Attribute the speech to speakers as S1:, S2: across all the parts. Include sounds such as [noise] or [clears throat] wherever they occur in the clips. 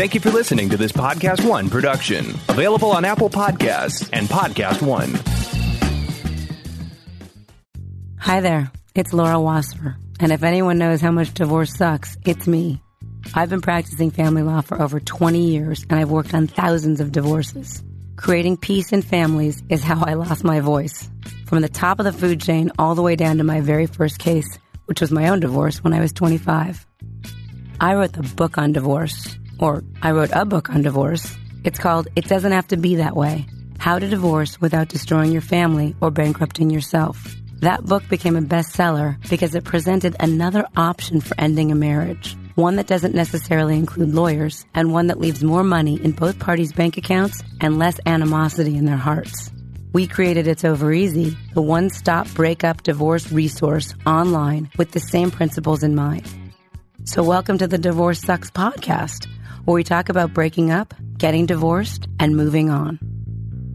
S1: Thank you for listening to this Podcast One production, available on Apple Podcasts and Podcast One.
S2: Hi there, it's Laura Wasser, and if anyone knows how much divorce sucks, it's me. I've been practicing family law for over 20 years, and I've worked on thousands of divorces. Creating peace in families is how I lost my voice. From the top of the food chain all the way down to my very first case, which was my own divorce when I was 25. I wrote the book on divorce, or I wrote a book on divorce. It's called It Doesn't Have to Be That Way How to Divorce Without Destroying Your Family or Bankrupting Yourself. That book became a bestseller because it presented another option for ending a marriage. One that doesn't necessarily include lawyers, and one that leaves more money in both parties' bank accounts and less animosity in their hearts. We created It's Over Easy, the one stop breakup divorce resource online with the same principles in mind. So, welcome to the Divorce Sucks podcast, where we talk about breaking up, getting divorced, and moving on.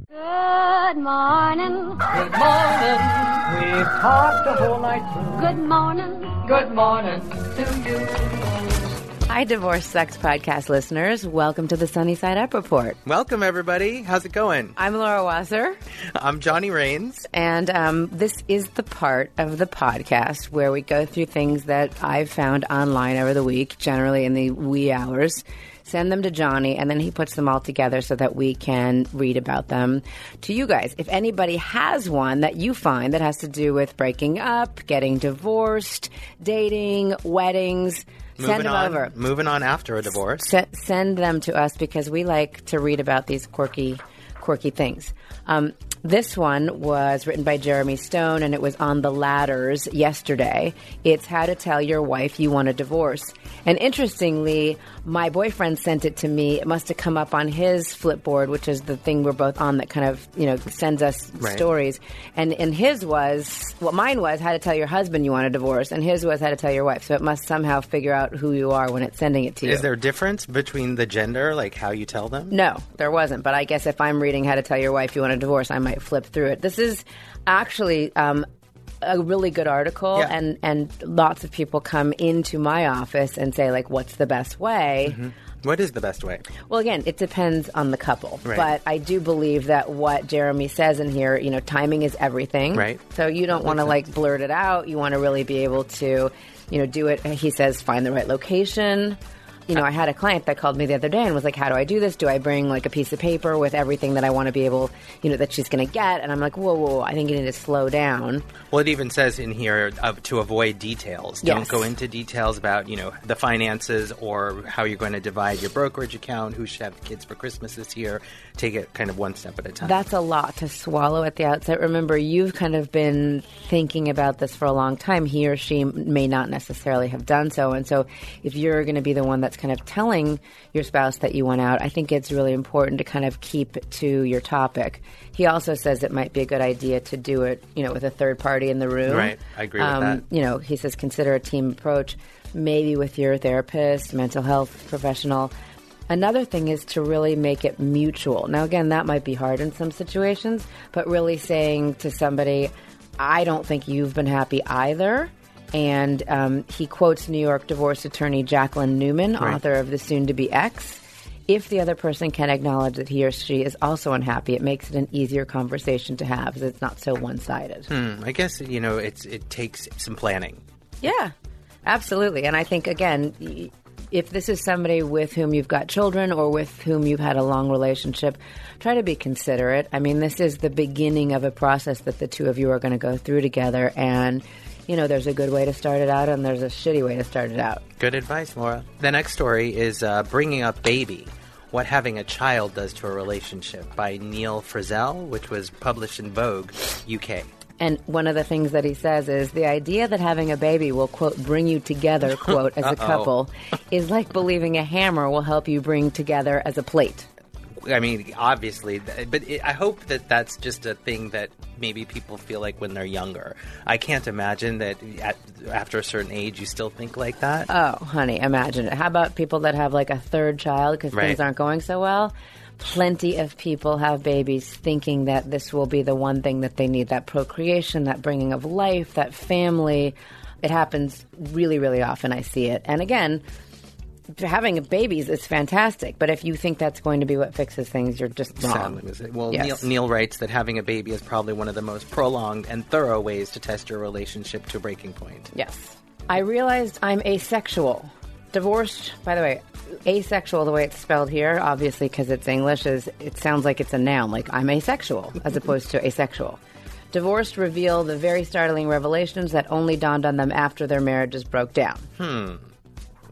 S3: Good morning.
S4: Good morning. We've talked the whole night through.
S3: Good morning.
S4: Good morning to you.
S2: Hi, Divorce Sucks podcast listeners. Welcome to the Sunny Side Up Report.
S5: Welcome, everybody. How's it going?
S2: I'm Laura Wasser,
S5: I'm Johnny Rains.
S2: and um, this is the part of the podcast where we go through things that I've found online over the week, generally in the wee hours. Send them to Johnny, and then he puts them all together so that we can read about them to you guys. If anybody has one that you find that has to do with breaking up, getting divorced, dating, weddings, send
S5: Moving
S2: them
S5: on,
S2: over.
S5: Moving on after a divorce.
S2: Se- send them to us because we like to read about these quirky, quirky things. Um, this one was written by Jeremy Stone, and it was on the ladders yesterday. It's how to tell your wife you want a divorce. And interestingly, my boyfriend sent it to me. It must have come up on his Flipboard, which is the thing we're both on that kind of you know sends us
S5: Right.
S2: stories. And and his was what mine was how to tell your husband you want a divorce, and his was how to tell your wife. So it must somehow figure out who you are when it's sending it to you.
S5: Is there a difference between the gender, like how you tell them?
S2: No, there wasn't. But I guess if I'm reading How to Tell Your Wife You Want a Divorce, I might flip through it. This is actually um, a really good article,
S5: Yeah.
S2: and and lots of people come into my office and say like, "What's the best way?" Mm-hmm.
S5: What is the best way?
S2: Well, again, it depends on the couple.
S5: Right.
S2: But I do believe that what Jeremy says in here, you know, timing is everything.
S5: Right.
S2: So you don't want to like blurt it out. You want to really be able to, you know, do it. He says, find the right location. You know, I had a client that called me the other day and was like, "How do I do this? Do I bring like a piece of paper with everything that I want to be able, you know, that she's going to get?" And I'm like, "Whoa, whoa, whoa! I think you need to slow down."
S5: Well, it even says in here uh, to avoid details.
S2: Yes.
S5: Don't go into details about you know the finances or how you're going to divide your brokerage account, who should have the kids for Christmas this year. Take it kind of one step at a time.
S2: That's a lot to swallow at the outset. Remember, you've kind of been thinking about this for a long time. He or she may not necessarily have done so. And so, if you're going to be the one that's kind of telling your spouse that you want out, I think it's really important to kind of keep to your topic. He also says it might be a good idea to do it, you know, with a third party in the room.
S5: Right. I agree with
S2: Um,
S5: that.
S2: You know, he says consider a team approach, maybe with your therapist, mental health professional. Another thing is to really make it mutual. Now, again, that might be hard in some situations, but really saying to somebody, I don't think you've been happy either. And um, he quotes New York divorce attorney Jacqueline Newman,
S5: Right.
S2: author of The Soon to Be Ex. If the other person can acknowledge that he or she is also unhappy, it makes it an easier conversation to have because it's not so one sided.
S5: Hmm, I guess you know it's it takes some planning.
S2: Yeah, absolutely. And I think, again, if this is somebody with whom you've got children or with whom you've had a long relationship, try to be considerate. I mean, this is the beginning of a process that the two of you are going to go through together. And, you know, there's a good way to start it out and there's a shitty way to start it out.
S5: Good advice, Laura. The next story is uh, Bringing Up Baby What Having a Child Does to a Relationship by Neil Frizzell, which was published in Vogue, UK.
S2: And one of the things that he says is the idea that having a baby will, quote, bring you together, [laughs] quote, as a couple [laughs] is like believing a hammer will help you bring together as a plate.
S5: I mean, obviously, but it, I hope that that's just a thing that maybe people feel like when they're younger. I can't imagine that at, after a certain age you still think like that.
S2: Oh, honey, imagine it. How about people that have like a third child because things aren't going so well? Plenty of people have babies thinking that this will be the one thing that they need that procreation, that bringing of life, that family. It happens really, really often. I see it. And again, having babies is fantastic, but if you think that's going to be what fixes things, you're just wrong.
S5: Sadly, was it? Well,
S2: Yes.
S5: Neil, Neil writes that having a baby is probably one of the most prolonged and thorough ways to test your relationship to breaking point.
S2: Yes. I realized I'm asexual. Divorced, by the way, asexual, the way it's spelled here, obviously because it's English, is it sounds like it's a noun, like I'm asexual, as opposed to asexual. Divorced reveal the very startling revelations that only dawned on them after their marriages broke down. Hmm.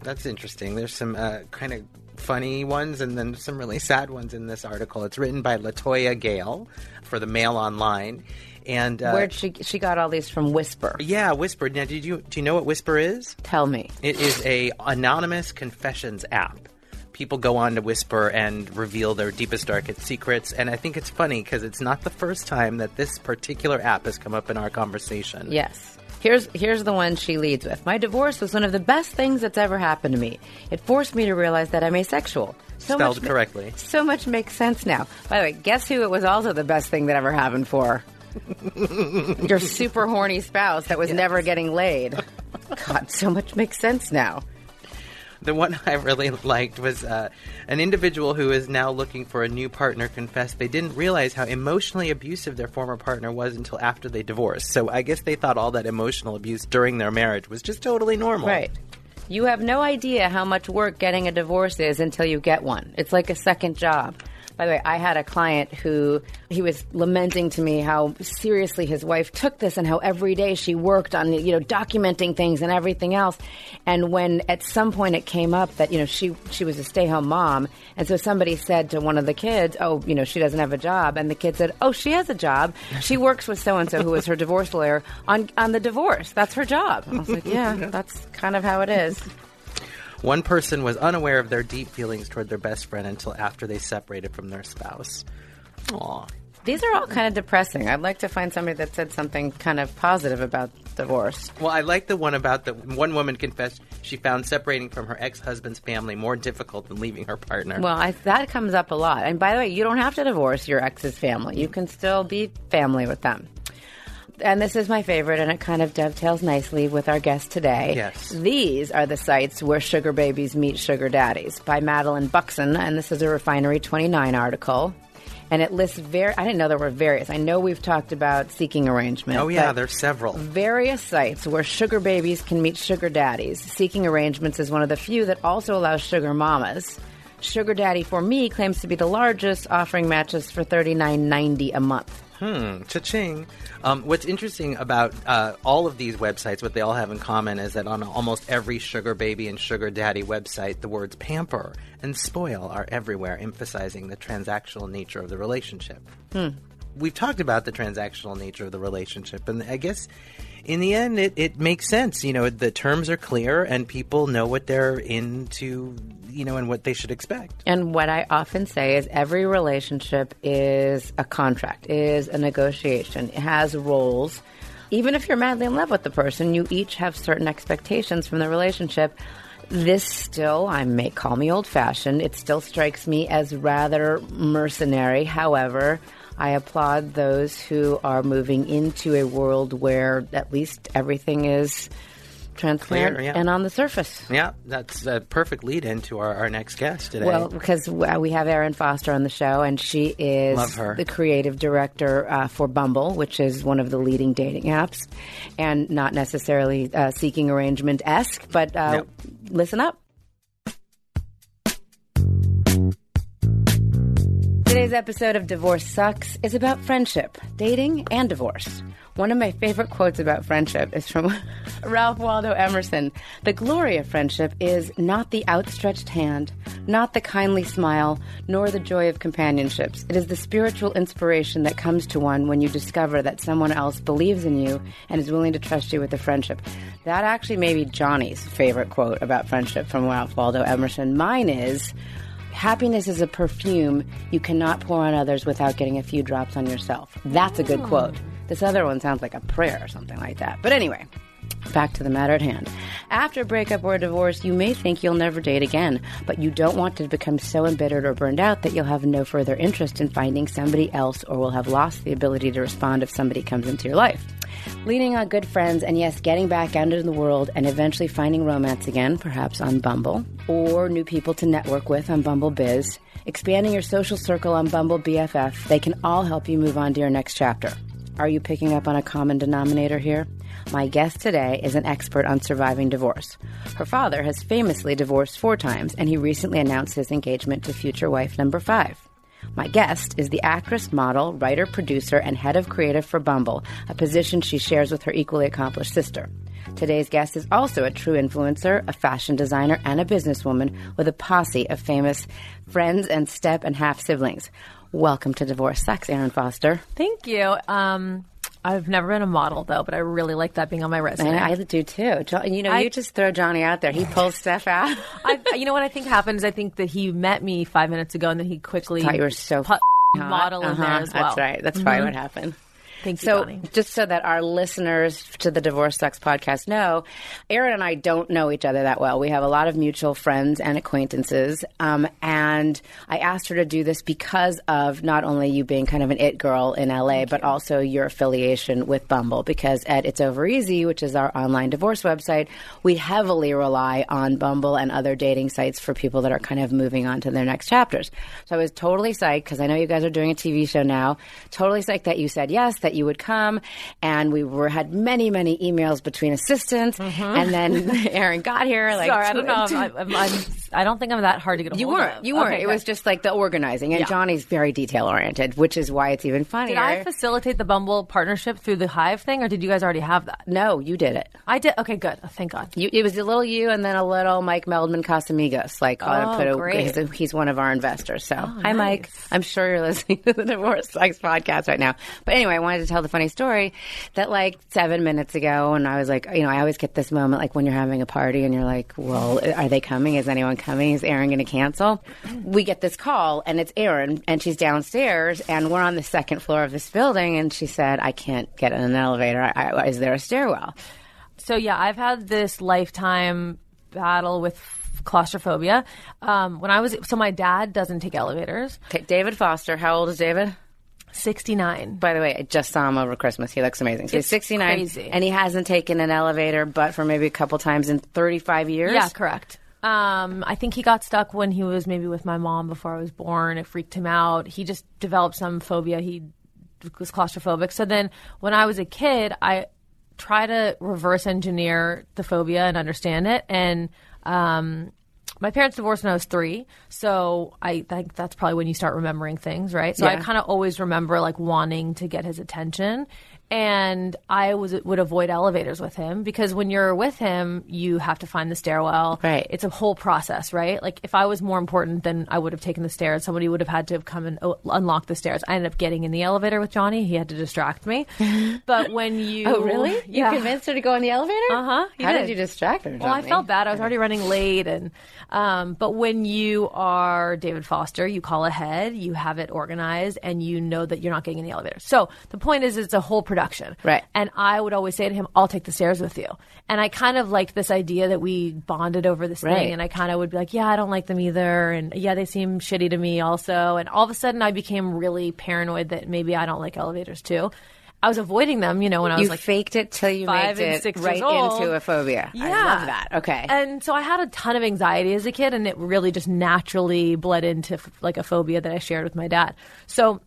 S5: That's interesting. There's some uh, kind of funny ones and then some really sad ones in this article. It's written by Latoya Gale for the Mail Online. And uh,
S2: Where'd she she got all these from Whisper?
S5: yeah, Whisper. Now, did you do you know what Whisper is?
S2: Tell me.
S5: It is a anonymous confessions app. People go on to Whisper and reveal their deepest, darkest secrets, and I think it's funny because it's not the first time that this particular app has come up in our conversation.
S2: Yes. Here's here's the one she leads with. My divorce was one of the best things that's ever happened to me. It forced me to realize that I'm asexual. So
S5: Spelled
S2: much
S5: correctly.
S2: so much makes sense now. By the way, guess who it was also the best thing that ever happened for? [laughs] Your super horny spouse that was never getting laid. God, so much makes sense now.
S5: The one [laughs] I really liked was uh, an individual who is now looking for a new partner confessed they didn't realize how emotionally abusive their former partner was until after they divorced. So I guess they thought all that emotional abuse during their marriage was just totally normal.
S2: Right. You have no idea how much work getting a divorce is until you get one. It's like a second job. By the way, I had a client who he was lamenting to me how seriously his wife took this and how every day she worked on you know documenting things and everything else. And when at some point it came up that you know she she was a stay-home mom, and so somebody said to one of the kids, "Oh, you know, she doesn't have a job," and the kid said, "Oh, she has a job. She works with so and so who is her divorce lawyer on on the divorce. That's her job." I was like, "Yeah, [laughs] that's kind of how it is."
S5: One person was unaware of their deep feelings toward their best friend until after they separated from their spouse. Aw.
S2: These are all kind of depressing. I'd like to find somebody that said something kind of positive about divorce.
S5: Well, I like the one about the one woman confessed she found separating from her ex husband's family more difficult than leaving her partner.
S2: Well, I, that comes up a lot. And by the way, you don't have to divorce your ex's family. You can still be family with them. And this is my favorite, and it kind of dovetails nicely with our guest today.
S5: Yes.
S2: These are the sites where sugar babies meet sugar daddies by Madeline Buxton, and this is a Refinery 29 article. And it lists very, I didn't know there were various. I know we've talked about seeking arrangement.
S5: oh, yeah, there's several.
S2: various sites where sugar babies can meet sugar daddies. Seeking Arrangements is one of the few that also allows sugar mamas. Sugar Daddy for Me claims to be the largest, offering matches for thirty nine ninety a month.
S5: Hmm, cha-ching. Um, what's interesting about uh, all of these websites, what they all have in common is that on almost every sugar baby and sugar daddy website, the words pamper and spoil are everywhere, emphasizing the transactional nature of the relationship. We've talked about the transactional nature of the relationship, and I guess in the end, it, it makes sense. You know, the terms are clear, and people know what they're into, you know, and what they should expect.
S2: And what I often say is every relationship is a contract, is a negotiation. It has roles. Even if you're madly in love with the person, you each have certain expectations from the relationship. This still, I may call me old fashioned, it still strikes me as rather mercenary. However, I applaud those who are moving into a world where at least everything is transparent
S5: Clear, yeah.
S2: and on the surface.
S5: Yeah, that's a perfect lead into our, our next guest today.
S2: Well, because uh, we have Erin Foster on the show, and she is the creative director uh, for Bumble, which is one of the leading dating apps, and not necessarily uh, seeking arrangement esque, but uh,
S5: No.
S2: listen up. Today's episode of Divorce Sucks is about friendship, dating, and divorce. One of my favorite quotes about friendship is from [laughs] Ralph Waldo Emerson. The glory of friendship is not the outstretched hand, not the kindly smile, nor the joy of companionships. It is the spiritual inspiration that comes to one when you discover that someone else believes in you and is willing to trust you with a friendship. That actually may be Johnny's favorite quote about friendship from Ralph Waldo Emerson. Mine is. Happiness is a perfume you cannot pour on others without getting a few drops on yourself. That's a good hmm. quote. This other one sounds like a prayer or something like that. But anyway, back to the matter at hand. After a breakup or a divorce, you may think you'll never date again, but you don't want to become so embittered or burned out that you'll have no further interest in finding somebody else or will have lost the ability to respond if somebody comes into your life. Leaning on good friends and yes, getting back out into the world and eventually finding romance again, perhaps on Bumble, or new people to network with on Bumble Biz, expanding your social circle on Bumble BFF, they can all help you move on to your next chapter. Are you picking up on a common denominator here? My guest today is an expert on surviving divorce. Her father has famously divorced four times, and he recently announced his engagement to future wife number five. My guest is the actress, model, writer, producer, and head of creative for Bumble, a position she shares with her equally accomplished sister. Today's guest is also a true influencer, a fashion designer, and a businesswoman with a posse of famous friends and step and half siblings. Welcome to Divorce Sex, Erin Foster.
S6: Thank you. Um, I've never been a model though, but I really like that being on my resume.
S2: And I do too. You know,
S6: I-
S2: you just throw Johnny out there. He pulls stuff out. [laughs]
S6: I, you know what I think happens? I think that he met me five minutes ago, and then he quickly
S2: Thought you were so
S6: put model in there
S2: Uh-huh,
S6: as well. Mm-hmm.
S2: That's right. That's probably what happened.
S6: Thank you,
S2: So,
S6: Bonnie.
S2: just so that our listeners to the Divorce Sucks podcast know, Erin and I don't know each other that well. We have a lot of mutual friends and acquaintances. Um, and I asked her to do this because of not only you being kind of an it girl in LA, but also your affiliation with Bumble. Because at It's Over Easy, which is our online divorce website, we heavily rely on Bumble and other dating sites for people that are kind of moving on to their next chapters. So I was totally psyched because I know you guys are doing a TV show now. Totally psyched that you said yes, that you would come, and we were had many many emails between assistants, and then [laughs] Erin got here. Like,
S6: Mm-hmm. Sorry, I don't know. [laughs] I'm, I'm, I'm, I don't think I'm that hard to get a
S2: you
S6: hold
S2: weren't.
S6: of.
S2: You weren't.
S6: Okay,
S2: it was just like the organizing, and
S6: Yeah.
S2: Johnny's very detail oriented, which is why it's even funnier.
S6: Did I facilitate the Bumble partnership through the Hive thing, or did you guys already have that?
S2: no, you did it.
S6: I did. Okay, good. Oh, thank God.
S2: You, it was a little you and then a little Mike Meldman Casamigos. Like,
S6: Oh,
S2: put a,
S6: great.
S2: he's, he's one of our investors. So, oh, hi,
S6: nice.
S2: Mike. I'm sure you're listening to the Divorce Sucks podcast right now. But anyway, I wanted to tell the funny story that like seven minutes ago, and I was like, you know, I always get this moment like when you're having a party and you're like, well, are they coming? Is anyone coming? Is Erin going to cancel? We get this call, and it's Erin, and she's downstairs, and we're on the second floor of this building, and she said, I can't get in an elevator. I, I, is there a stairwell?
S6: So yeah, I've had this lifetime battle with claustrophobia. Um, when I was so my dad doesn't take elevators.
S2: Okay, David Foster. How old is David?
S6: Sixty nine.
S2: By the way, I just saw him over Christmas. He looks amazing. So he's 69,
S6: crazy.
S2: and he hasn't taken an elevator, but for maybe a couple times in 35 years.
S6: Yeah, correct. Um, I think he got stuck when he was maybe with my mom before I was born. It freaked him out. He just developed some phobia. He was claustrophobic. So then when I was a kid, I try to reverse engineer the phobia and understand it. And um, my parents divorced when I was three, so I think that's probably when you start remembering things, right? So I kind of always remember like wanting to get his attention, and I was would avoid elevators with him because when you're with him, you have to find the stairwell.
S2: Right.
S6: It's a whole process, right? Like if I was more important, then I would have taken the stairs. Somebody would have had to have come and o- unlock the stairs. I ended up getting in the elevator with Johnny. He had to distract me. [laughs] but when you,
S2: Oh, really? You
S6: yeah.
S2: convinced her to go in the elevator?
S6: Uh-huh, he
S2: How did.
S6: did.
S2: you distract her?
S6: Well, I felt bad. I was already running late, and um, but when you are David Foster, you call ahead, you have it organized, and you know that you're not getting in the elevator. So the point is, it's a whole production,
S2: Right.
S6: And I would always say to him, "I'll take the stairs with you." And I kind of liked this idea that we bonded over this
S2: Right.
S6: thing, and I kind of would be like, "Yeah, I don't like them either," and "Yeah, they seem shitty to me also." And all of a sudden, I became really paranoid that maybe I don't like elevators too. I was avoiding them, you know, when I was
S2: You
S6: like
S2: faked it till you
S6: five
S2: made
S6: and
S2: it
S6: six
S2: right
S6: old.
S2: into a phobia.
S6: Yeah.
S2: I love that. Okay.
S6: And so I had a ton of anxiety as a kid, and it really just naturally bled into f- like a phobia that I shared with my dad. So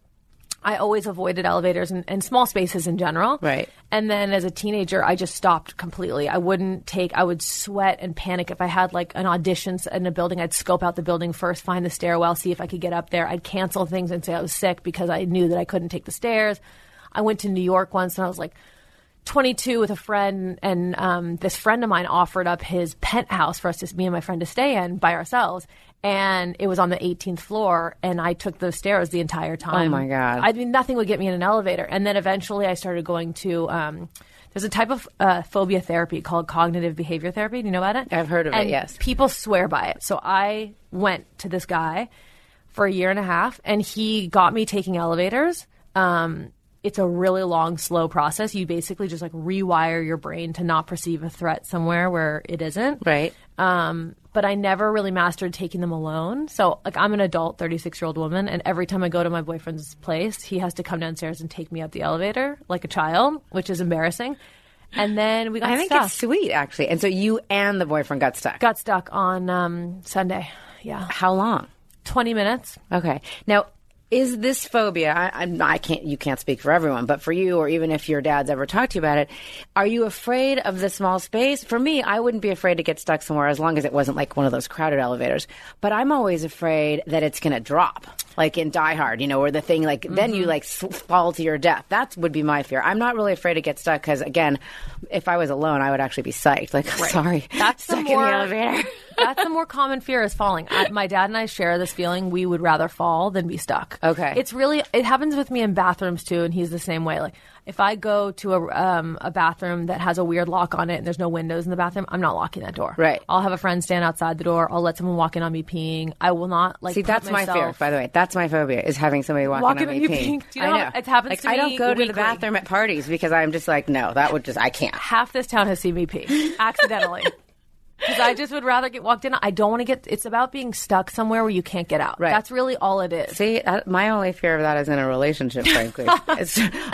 S6: I always avoided elevators and, and small spaces in general.
S2: Right.
S6: And then as a teenager, I just stopped completely. I wouldn't take, I would sweat and panic if I had like an audition in a building. I'd scope out the building first, find the stairwell, see if I could get up there. I'd cancel things and say I was sick because I knew that I couldn't take the stairs. I went to New York once and I was like, 22 with a friend, and um, this friend of mine offered up his penthouse for us, to, me and my friend, to stay in by ourselves. And it was on the 18th floor, and I took the stairs the entire time.
S2: Oh, my God.
S6: I mean, nothing would get me in an elevator. And then eventually, I started going to. Um, there's a type of uh, phobia therapy called cognitive behavior therapy. Do you know about it?
S2: I've heard of it, yes.
S6: People swear by it. So I went to this guy for a year and a half, and he got me taking elevators. Um, it's a really long, slow process. You basically just like rewire your brain to not perceive a threat somewhere where it isn't.
S2: Right.
S6: Um, but I never really mastered taking them alone. So, like, I'm an adult, 36 year old woman, and every time I go to my boyfriend's place, he has to come downstairs and take me up the elevator like a child, which is embarrassing. And then we got stuck.
S2: I think
S6: stuck.
S2: it's sweet, actually. And so you and the boyfriend got stuck.
S6: got stuck on um, Sunday. Yeah,
S2: How long?
S6: 20 minutes.
S2: Okay. Now, is this phobia? I, I can't. You can't speak for everyone, but for you, or even if your dad's ever talked to you about it, are you afraid of the small space? For me, I wouldn't be afraid to get stuck somewhere as long as it wasn't like one of those crowded elevators. But I'm always afraid that it's going to drop, like in Die Hard, you know, or the thing like then you mm-hmm. like fall to your death. That would be my fear. I'm not really afraid to get stuck because again, if I was alone, I would actually be psyched. Like, [laughs] sorry,
S6: That's the
S2: stuck in
S6: more-
S2: the elevator. [laughs]
S6: That's the more common fear is falling. I, my dad and I share this feeling. We would rather fall than be stuck.
S2: Okay.
S6: It's really it happens with me in bathrooms too, and he's the same way. Like if I go to a um, a bathroom that has a weird lock on it and there's no windows in the bathroom, I'm not locking that door.
S2: Right.
S6: I'll have a friend stand outside the door. I'll let someone walk in on me peeing. I will not like.
S2: See, that's my fear. By the way, that's my phobia is having somebody walking
S6: Walking
S2: on
S6: on
S2: me peeing.
S6: peeing. Do you know
S2: I
S6: how- it happens
S2: like, I don't go to the bathroom at parties because I'm just like, no, that would just I can't.
S6: half this town has seen me pee [laughs] accidentally. Because I just would rather get walked in. I don't want to get. It's about being stuck somewhere where you can't get out.
S2: Right.
S6: That's really all it is.
S2: See, uh, my only fear of that is in a relationship, [laughs] frankly.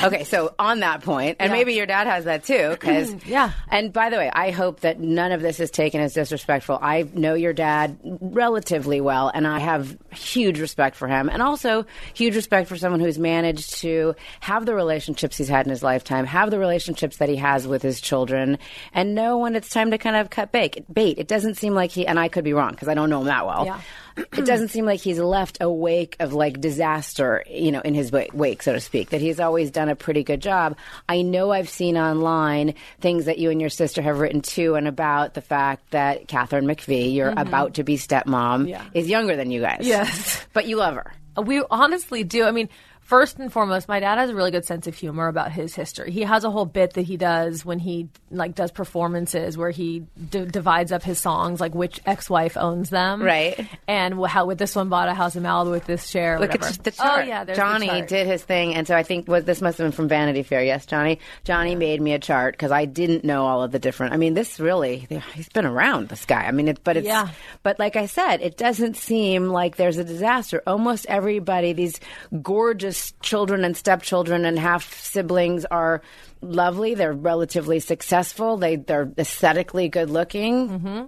S2: Okay, so on that point, and
S6: Yeah.
S2: maybe your dad has that too, because [clears throat]
S6: Yeah.
S2: And by the way, I hope that none of this is taken as disrespectful. I know your dad relatively well, and I have huge respect for him, and also huge respect for someone who's managed to have the relationships he's had in his lifetime, have the relationships that he has with his children, and know when it's time to kind of cut bait. Bait. It doesn't seem like he, and I could be wrong because I don't know him that well
S6: Yeah.
S2: it doesn't seem like he's left a wake of like disaster, you know, in his wa- wake, so to speak. That he's always done a pretty good job. I know I've seen online things that you and your sister have written to and about the fact that Katharine McPhee, your mm-hmm. about to be stepmom,
S6: Yeah.
S2: is younger than you guys.
S6: Yes.
S2: but you love her.
S6: We honestly do. I mean, first and foremost, my dad has a really good sense of humor about his history. He has a whole bit that he does when he like does performances where he d- divides up his songs, like which ex-wife owns them,
S2: Right.
S6: And how with this one bought a house in Malibu with this share.
S2: Look
S6: whatever.
S2: at the oh, chart.
S6: Oh yeah,
S2: Johnny did his thing, and so I think was this must have been from Vanity Fair. Yes, Johnny. Johnny made me a chart because I didn't know all of the different. I mean, this really he's been around this guy. I mean, it, but it's
S6: Yeah.
S2: but like I said, it doesn't seem like there's a disaster. Almost everybody, these gorgeous children and stepchildren and half siblings are lovely. They're relatively successful. They they're aesthetically good looking. Mm-hmm.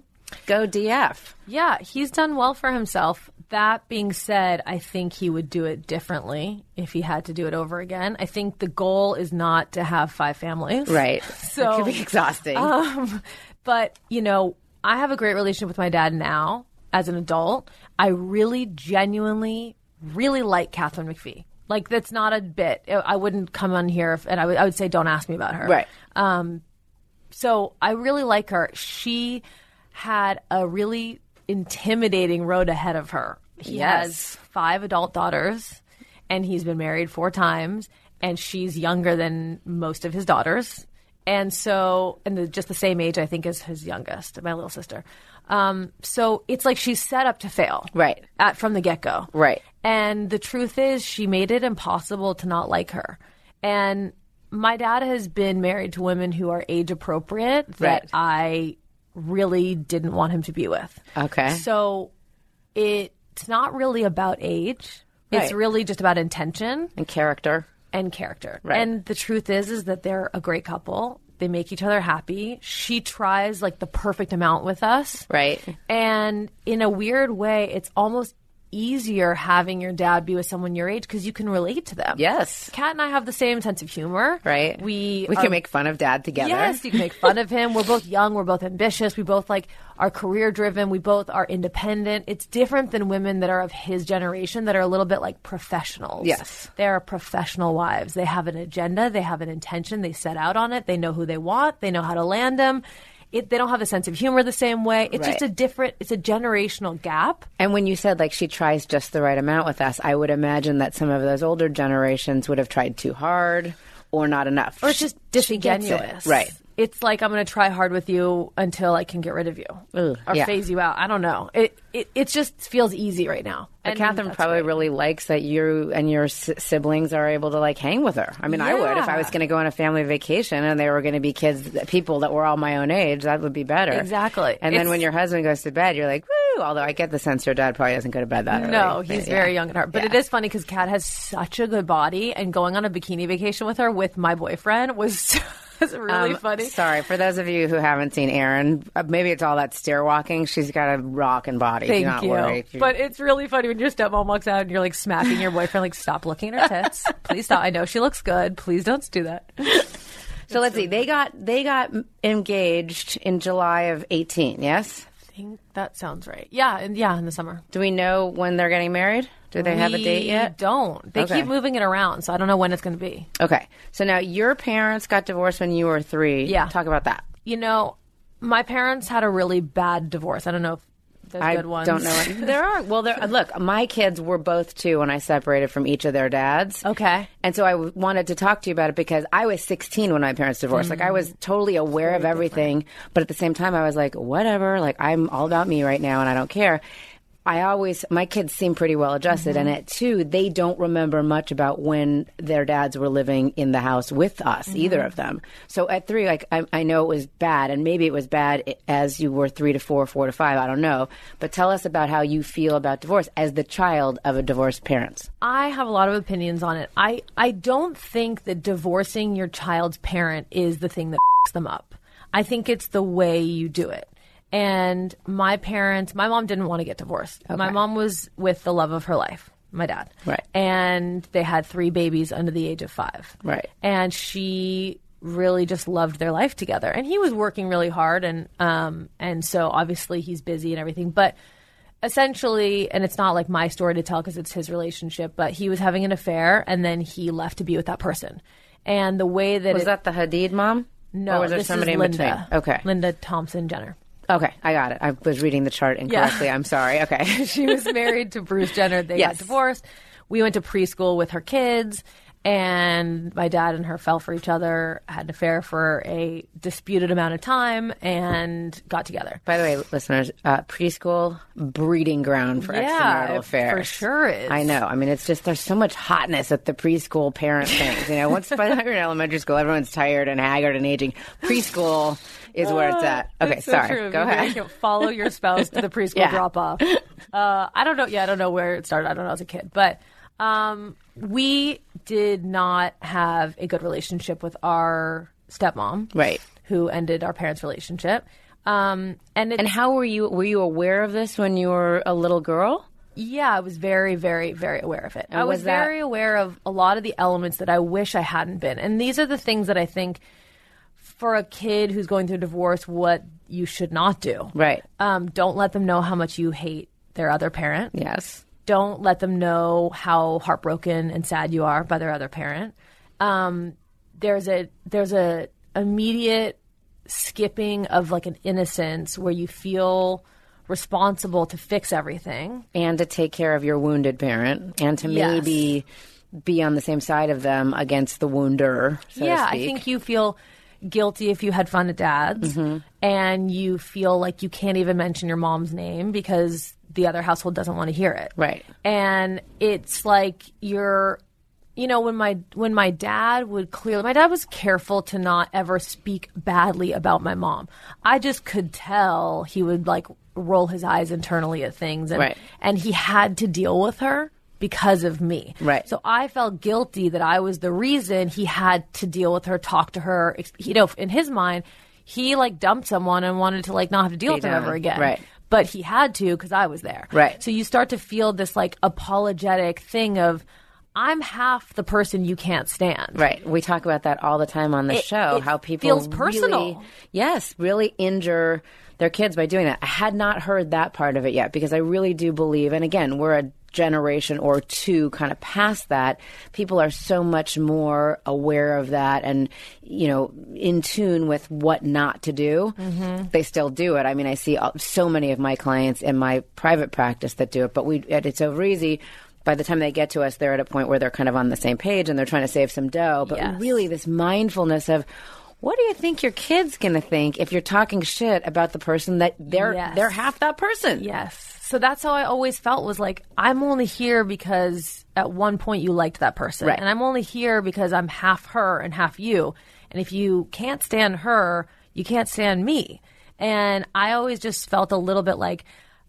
S2: Go DF.
S6: Yeah, he's done well for himself. That being said, I think he would do it differently if he had to do it over again. I think the goal is not to have five families.
S2: Right. [laughs]
S6: So-
S2: it could be exhausting.
S6: Um, but, you know, I have a great relationship with my dad now as an adult. I really genuinely, really like Katharine McPhee. Like, that's not a bit. I wouldn't come on here if, and I would, say, don't ask me about her.
S2: right.
S6: Um, so I really like her. She had a really intimidating road ahead of her. He
S2: Yes.
S6: has five adult daughters, and he's been married four times, and she's younger than most of his daughters. And so, and the, just the same age, I think, as his youngest, my little sister. Um, so it's like she's set up to fail,
S2: Right.
S6: At from the get go,
S2: Right.
S6: and the truth is, she made it impossible to not like her. And my dad has been married to women who are age appropriate that
S2: Right.
S6: I really didn't want him to be with.
S2: Okay.
S6: So it's not really about age.
S2: Right.
S6: It's really just about intention
S2: and character.
S6: and character.
S2: Right.
S6: And the truth is is that they're a great couple. They make each other happy. She tries like the perfect amount with us.
S2: Right.
S6: And in a weird way, it's almost easier having your dad be with someone your age because you can relate to them.
S2: Yes.
S6: Kat and I have the same sense of humor.
S2: Right.
S6: We
S2: we
S6: are-
S2: can um, make fun of dad together.
S6: Yes, you can make fun of him. We're both young. We're both ambitious. We both like are career driven. We both are independent. It's different than women that are of his generation that are a little bit like professionals.
S2: Yes.
S6: They're professional wives. They have an agenda. They have an intention. They set out on it. They know who they want. They know how to land them. It, they don't have a sense of humor the same way. It's just a different, it's a generational gap.
S2: And when you said like she tries just the right amount with us, I would imagine that some of those older generations would have tried too hard or not enough.
S6: Or it's just
S2: it.
S6: disingenuous.
S2: Right.
S6: It's like I'm going to try hard with you until I can get rid of you
S2: Ugh,
S6: or
S2: yeah.
S6: phase you out. I don't know. It it, it just feels easy right now.
S2: But
S6: And Katharine
S2: probably
S6: great.
S2: really likes that you and your s- siblings are able to like hang with her. I mean, I would if I was going to go on a family vacation and they were going to be kids, people that were all my own age. That would be better.
S6: Exactly.
S2: And then when your husband goes to bed, you're like, woo. Although I get the sense your dad probably doesn't go to bed that early.
S6: No,
S2: But,
S6: he's
S2: yeah.
S6: very young at heart. But
S2: Yeah.
S6: it is funny because Kat has such a good body, and going on a bikini vacation with her with my boyfriend was, was really
S2: Um,
S6: funny.
S2: Sorry for those of you who haven't seen Erin. Uh, maybe it's all that stair walking. She's got a rocking body.
S6: Thank
S2: Do not
S6: you.
S2: worry.
S6: But it's really funny when your stepmom walks out and you're like smacking your boyfriend, like, stop looking at her tits. Please stop. I know she looks good. Please don't do that.
S2: so let's see. They got they got engaged in July of 18. Yes.
S6: Think that sounds right. Yeah, and yeah, in the summer.
S2: Do we know when they're getting married? Do they have a date yet?
S6: Don't. They
S2: Okay.
S6: keep moving it around, so I don't know when it's going to be.
S2: Okay. So now your parents got divorced when you were three.
S6: Yeah.
S2: Talk about that.
S6: You know, my parents had a really bad divorce. I don't know if
S2: I
S6: good ones.
S2: don't know. [laughs] There are. Well, there. Look, my kids were both two when I separated from each of their dads.
S6: Okay.
S2: And so I w- wanted to talk to you about it because I was 16 when my parents divorced. Like I mm. was totally aware of everything, but at the same time, I was like, whatever. Like I'm all about me right now, and I don't care. I always, my kids seem pretty well adjusted, and mm-hmm. at two, they don't remember much about when their dads were living in the house with us, mm-hmm. either of them. So at three, like I, I know it was bad, and maybe it was bad as you were three to four, four to five. I don't know, but tell us about how you feel about divorce as the child of a divorced parents.
S6: I have a lot of opinions on it. I, I don't think that divorcing your child's parent is the thing that f [laughs] them up. I think it's the way you do it. And my parents, my mom didn't want to get divorced. My mom was with the love of her life, my dad.
S2: Right.
S6: And they had three babies under the age of five.
S2: Right.
S6: And she really just loved their life together. And he was working really hard and um and so obviously he's busy and everything. But essentially, and it's not like my story to tell because it's his relationship, but he was having an affair and then he left to be with that person. And the way that
S2: Was
S6: it,
S2: that the Hadid mom?
S6: no,
S2: or was there
S6: this
S2: somebody
S6: is
S2: in
S6: Linda.
S2: between? Okay,
S6: Linda Thompson Jenner.
S2: Okay, I got it. I was reading the chart incorrectly. I'm sorry. Okay, [laughs]
S6: she was married to Bruce Jenner. They
S2: Yes.
S6: got divorced. We went to preschool with her kids, and my dad and her fell for each other, had an affair for a disputed amount of time, and got together.
S2: By the way, listeners, uh, preschool breeding ground for
S6: Yeah,
S2: extramarital affairs.
S6: for sure is.
S2: I know. I mean, it's just there's so much hotness at the preschool parent things. You know, once [laughs] by the time you're in elementary school, everyone's tired and haggard and aging. Preschool is where it's at. Okay,
S6: It's so
S2: sorry.
S6: true.
S2: Go
S6: Maybe I
S2: ahead.
S6: can follow your spouse to the [laughs] preschool
S2: Yeah.
S6: drop off. Uh, I don't know. Yeah, I don't know where it started. I don't know as a kid, but um, we did not have a good relationship with our stepmom,
S2: Right.
S6: Who ended our parents' relationship. Um, and it,
S2: And how were you? Were you aware of this when you were a little girl?
S6: Yeah, I was very, very, very aware of it. I was,
S2: was that-
S6: very aware of a lot of the elements that I wish I hadn't been. And these are the things that I think for a kid who's going through divorce, what you should not do.
S2: Right.
S6: Um, don't let them know how much you hate their other parent.
S2: Yes.
S6: Don't let them know how heartbroken and sad you are by their other parent. Um, there's a there's a immediate skipping of like an innocence where you feel responsible to fix everything.
S2: And to take care of your wounded parent, and to
S6: Yes.
S2: maybe be on the same side of them against the wounder. So
S6: yeah, I think you feel guilty if you had fun at dad's
S2: Mm-hmm.
S6: and you feel like you can't even mention your mom's name because the other household doesn't want to hear it.
S2: Right.
S6: And it's like you're you know when my when my dad would clearly my dad was careful to not ever speak badly about my mom. I just could tell he would like roll his eyes internally at things and
S2: Right.
S6: and he had to deal with her because of me.
S2: Right.
S6: So I felt guilty that I was the reason he had to deal with her, talk to her. You know, in his mind, he like dumped someone and wanted to like not have to deal with them
S2: done.
S6: ever again.
S2: Right.
S6: But he had to because I was there.
S2: Right.
S6: So you start to feel this like apologetic thing of, I'm half the person you can't stand.
S2: Right. We talk about that all the time on the
S6: It-
S2: show.
S6: it
S2: how people
S6: feels
S2: really-
S6: personal.
S2: yes, really injure their kids by doing that. I had not heard that part of it yet because I really do believe, and again, we're a generation or two kind of past that. People are so much more aware of that and, you know, in tune with what not to do.
S6: Mm-hmm.
S2: They still do it. I mean, I see so many of my clients in my private practice that do it, but we, it's over easy by the time they get to us, they're at a point where they're kind of on the same page and they're trying to save some dough. But
S6: Yes.
S2: really, this mindfulness of what do you think your kid's going to think if you're talking shit about the person that they're
S6: Yes.
S2: they're half that person?
S6: Yes. So that's how I always felt was like, I'm only here because at one point you liked that person.
S2: Right.
S6: And I'm only here because I'm half her and half you. And if you can't stand her, you can't stand me. And I always just felt a little bit like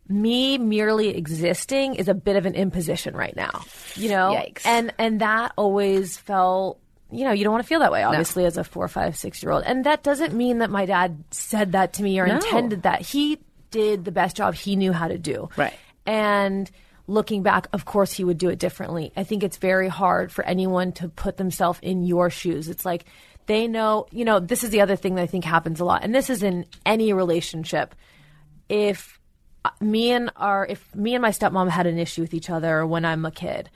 S6: me merely existing is a bit of an imposition right now. You know?
S2: Yikes.
S6: And and that always felt you know, you don't want to feel that way, obviously, as a four, five, six year old. And that doesn't mean that my dad said that to me or
S2: No.
S6: intended that. He did the best job he knew how to do.
S2: Right.
S6: And looking back, of course, he would do it differently. I think it's very hard for anyone to put themselves in your shoes. It's like they know, you know, this is the other thing that I think happens a lot. And this is in any relationship. If uh, me and our, if me and my stepmom had an issue with each other when I'm a kid,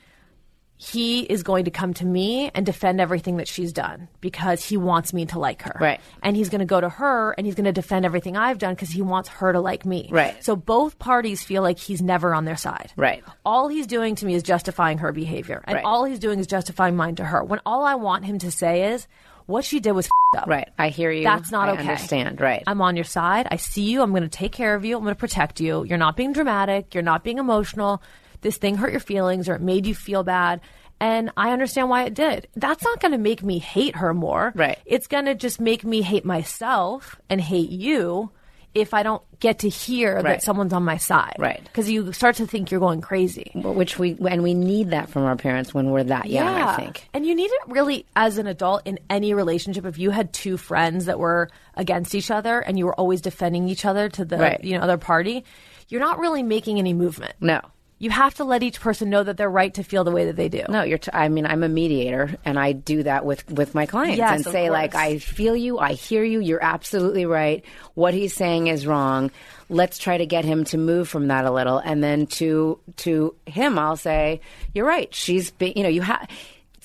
S6: he is going to come to me and defend everything that she's done because he wants me to like her.
S2: Right.
S6: And he's going to go to her and he's going to defend everything I've done because he wants her to like me.
S2: Right.
S6: So both parties feel like he's never on their side.
S2: Right.
S6: All he's doing to me is justifying her behavior. And
S2: Right.
S6: all he's doing is justifying mine to her. When all I want him to say is, what she did was f***ed up.
S2: Right. I hear you.
S6: That's not
S2: I
S6: okay.
S2: understand. Right.
S6: I'm on your side. I see you. I'm going to take care of you. I'm going to protect you. You're not being dramatic. You're not being emotional. This thing hurt your feelings or it made you feel bad. And I understand why it did. That's not going to make me hate her more.
S2: Right.
S6: It's going to just make me hate myself and hate you if I don't get to hear
S2: Right.
S6: that someone's on my side.
S2: Right.
S6: Because you start to think you're going crazy.
S2: which we and we need that from our parents when we're that young. I think.
S6: And you need it really as an adult in any relationship. If you had two friends that were against each other and you were always defending each other to the
S2: Right.
S6: you know other party, you're not really making any movement.
S2: No.
S6: You have to let each person know that they're right to feel the way that they do.
S2: No, you're. T- I mean, I'm a mediator, and I do that with with my clients
S6: Yes,
S2: and say, like. I feel you, I hear you. You're absolutely right. What he's saying is wrong. Let's try to get him to move from that a little, and then to to him, I'll say, you're right. She's, be, you know, you have.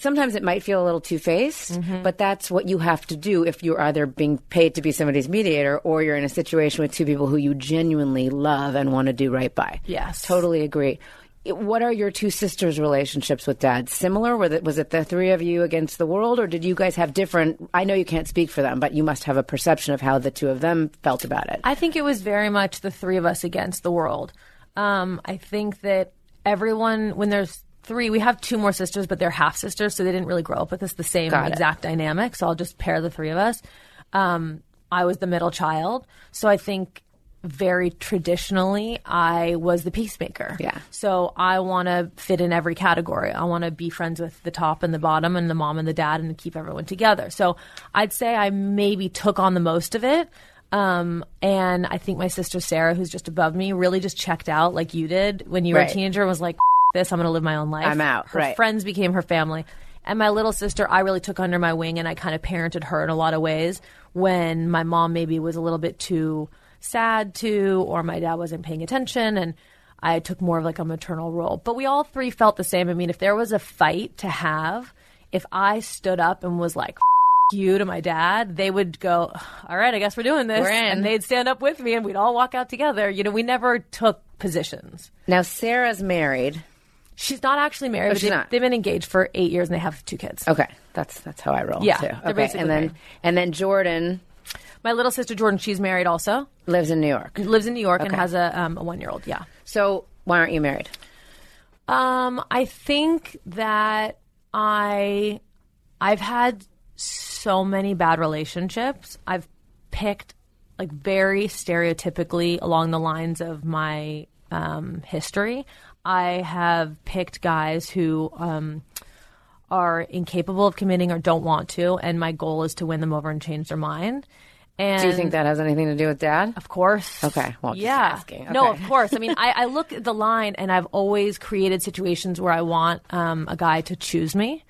S2: Sometimes it might feel a little two faced,
S6: Mm-hmm.
S2: but that's what you have to do if you're either being paid to be somebody's mediator or you're in a situation with two people who you genuinely love and want to do right by.
S6: Yes.
S2: Totally agree. What are your two sisters' relationships with dad? Similar? Was it, was it the three of you against the world, or did you guys have different? I know you can't speak for them, but you must have a perception of how the two of them felt about it.
S6: I think it was very much the three of us against the world. Um, I think that everyone, when there's three, we have two more sisters, but they're half sisters, so they didn't really grow up with us the same
S2: Got it.
S6: exact dynamic. So I'll just pair the three of us. Um, I was the middle child, so I think very traditionally I was the peacemaker.
S2: Yeah.
S6: So I want to fit in every category. I want to be friends with the top and the bottom and the mom and the dad and keep everyone together. So I'd say I maybe took on the most of it. Um, and I think my sister Sarah, who's just above me, really just checked out like you did when you were
S2: Right.
S6: a teenager and was like, this, I'm going to live my own life.
S2: I'm out,
S6: Her
S2: right.
S6: friends became her family. And my little sister, I really took under my wing and I kind of parented her in a lot of ways when my mom maybe was a little bit too sad to, or my dad wasn't paying attention. And I took more of like a maternal role. But we all three felt the same. I mean, if there was a fight to have, if I stood up and was like, you to my dad, they would go, all right, I guess we're doing this.
S2: We're.
S6: And they'd stand up with me and we'd all walk out together. You know, we never took positions.
S2: now Sarah's married.
S6: She's not actually married, but
S2: she's
S6: they,
S2: not.
S6: they've been engaged for eight years and they have two kids.
S2: Okay, that's that's how I roll.
S6: Yeah,
S2: too. Okay,
S6: basically
S2: and then
S6: married.
S2: and then Jordan
S6: My little sister Jordan, she's married also,
S2: lives in New York.
S6: lives in New York and has a, um, a one year old. Yeah.
S2: So why aren't you married?
S6: Um, I think that I I've had so many bad relationships. I've picked like very stereotypically along the lines of my um, history. I have picked guys who um, are incapable of committing or don't want to, and my goal is to win them over and change their mind. And
S2: Do you think that has anything to do with dad?
S6: Of course.
S2: Okay, well, just
S6: yeah.
S2: asking.
S6: No, of course. I mean, I, I look at the line, and I've always created situations where I want um, a guy to choose me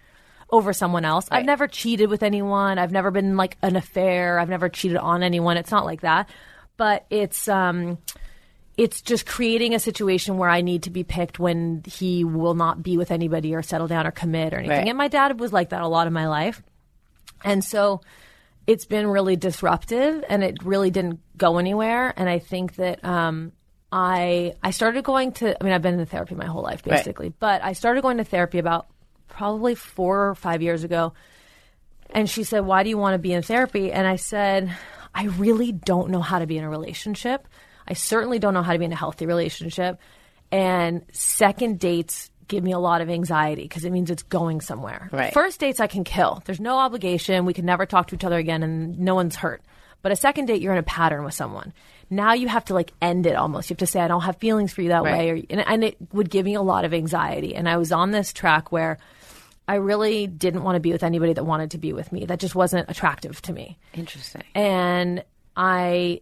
S6: over someone else. I've never cheated with anyone. I've never been like an affair. I've never cheated on anyone. It's not like that. But it's um, it's just creating a situation where I need to be picked when he will not be with anybody or settle down or commit or anything.
S2: Right.
S6: And my dad was like that a lot of my life. And so it's been really disruptive and it really didn't go anywhere. And I think that um, I I started going to I mean I've been in therapy my whole life basically, but I started going to therapy about probably four or five years ago And she said, Why do you want to be in therapy? And I said, I really don't know how to be in a relationship. I certainly don't know how to be in a healthy relationship. And second dates give me a lot of anxiety because it means it's going somewhere.
S2: Right.
S6: First dates I can kill. There's no obligation. We can never talk to each other again and no one's hurt. But a second date, you're in a pattern with someone. Now you have to like end it almost. You have to say, I don't have feelings for you that
S2: Right.
S6: way. Or, and, and it would give me a lot of anxiety. And I was on this track where I really didn't want to be with anybody that wanted to be with me. That just wasn't attractive to me.
S2: Interesting.
S6: And I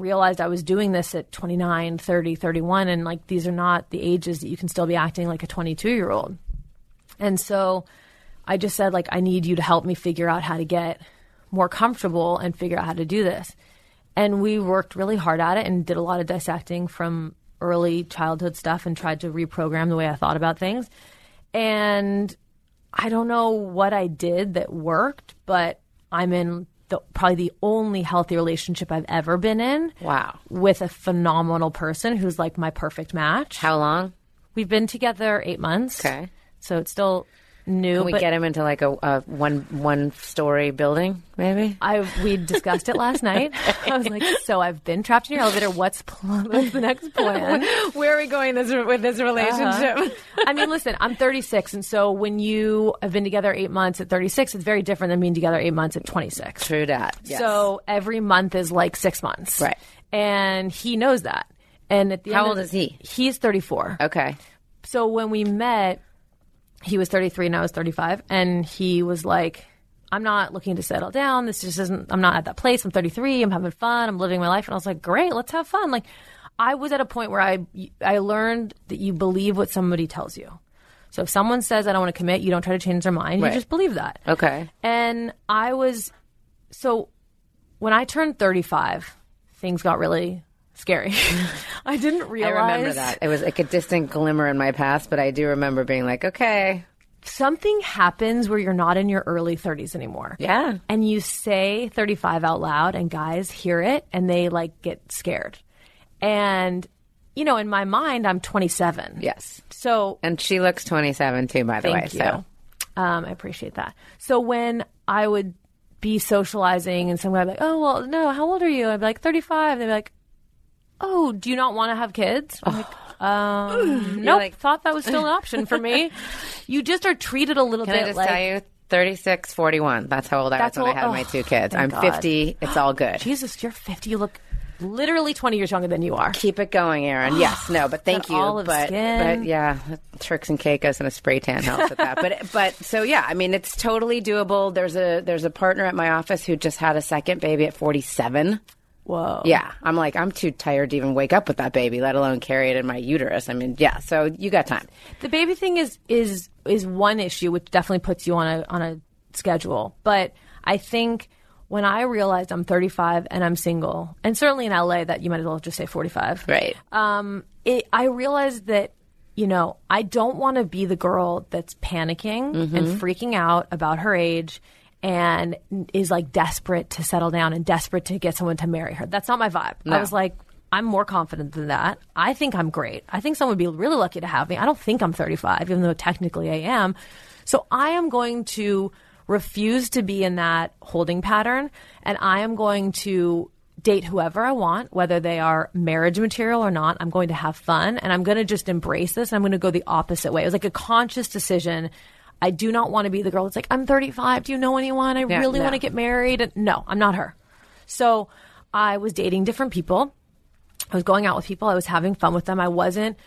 S6: realized I was doing this at 29, 30, 31. And like, these are not the ages that you can still be acting like a 22 year old. And so I just said, like, I need you to help me figure out how to get more comfortable and figure out how to do this. And we worked really hard at it and did a lot of dissecting from early childhood stuff and tried to reprogram the way I thought about things. And I don't know what I did that worked, but I'm in the, probably the only healthy relationship I've ever been in.
S2: Wow.
S6: With a phenomenal person who's like my perfect match.
S2: How long?
S6: We've been together eight months.
S2: Okay.
S6: So it's still new.
S2: Can we get him into like a, a one one story building, maybe?
S6: I we discussed it last night. I was like, so I've been trapped in your elevator. What's, pl- what's the next plan? [laughs]
S2: Where are we going this, with this uh-huh. relationship?
S6: I mean, listen, I'm 36, and so when you have been together eight months at 36, it's very different than being together eight months at 26.
S2: True that. Yes.
S6: So every month is like six months,
S2: Right.
S6: And he knows that. And at the
S2: How
S6: end
S2: old is he?
S6: He's 34.
S2: okay.
S6: So when we met, he was 33 and I was 35, and he was like, I'm not looking to settle down. This just isn't, I'm not at that place. I'm 33. I'm having fun. I'm living my life. And I was like, great, let's have fun. Like, I was at a point where I, I learned that you believe what somebody tells you. So if someone says, I don't want to commit, you don't try to change their mind.
S2: Right.
S6: You just believe that.
S2: Okay.
S6: And I was, so when I turned 35, things got really scary. [laughs] I didn't realize.
S2: I remember that. It was like a distant glimmer in my past, but I do remember being like, okay.
S6: something happens where you're not in your early 30s anymore.
S2: Yeah.
S6: And you say 35 out loud, and guys hear it and they like get scared. And, you know, in my mind, I'm 27.
S2: Yes.
S6: So
S2: And she looks 27 too, by the way.
S6: you.
S2: So
S6: Um, I appreciate that. So when I would be socializing and someone would be like, oh, well, no, how old are you? I'd be like, 35. They'd be like, oh, do you not want to have kids? I'm like, [sighs] um, nope,
S2: like-
S6: thought that was still an option for me. [laughs] You just are treated a little
S2: can
S6: bit
S2: I just
S6: like,
S2: tell you? 36, 41. That's how old I was
S6: That's
S2: when I
S6: old-
S2: had my
S6: oh,
S2: two kids.
S6: thank
S2: I'm
S6: God.
S2: 50. It's all good.
S6: Jesus, you're 50. You look literally 20 years younger than you are.
S2: Keep it going, Erin. [sighs] Yes, no, but thank you.
S6: olive
S2: but,
S6: skin.
S2: but yeah, Turks and Caicos and a spray tan helps with that. But [laughs] but so yeah, I mean it's totally doable. There's a there's a partner at my office who just had a second baby at 47.
S6: Whoa.
S2: Yeah, I'm like I'm too tired to even wake up with that baby, let alone carry it in my uterus. I mean, yeah, so you got time.
S6: The baby thing is is is one issue which definitely puts you on a on a schedule. But I think when I realized I'm 35 and I'm single, and certainly in LA that you might as well just say 45.
S2: Right.
S6: Um, it, I realized that you know I don't want to be the girl that's panicking and freaking out about her age. And is like desperate to settle down and desperate to get someone to marry her. That's not my vibe. I was like, I'm more confident than that. I think I'm great. I think someone would be really lucky to have me. I don't think I'm 35, even though technically I am. So I am going to refuse to be in that holding pattern and I am going to date whoever I want, whether they are marriage material or not. I'm going to have fun and I'm going to just embrace this. And I'm going to go the opposite way. It was like a conscious decision. I do not want to be the girl that's like, I'm 35. Do you know anyone? I
S2: Yeah,
S6: really
S2: no.
S6: want to get married. And no, I'm not her. So I was dating different people. I was going out with people. I was having fun with them. I wasn't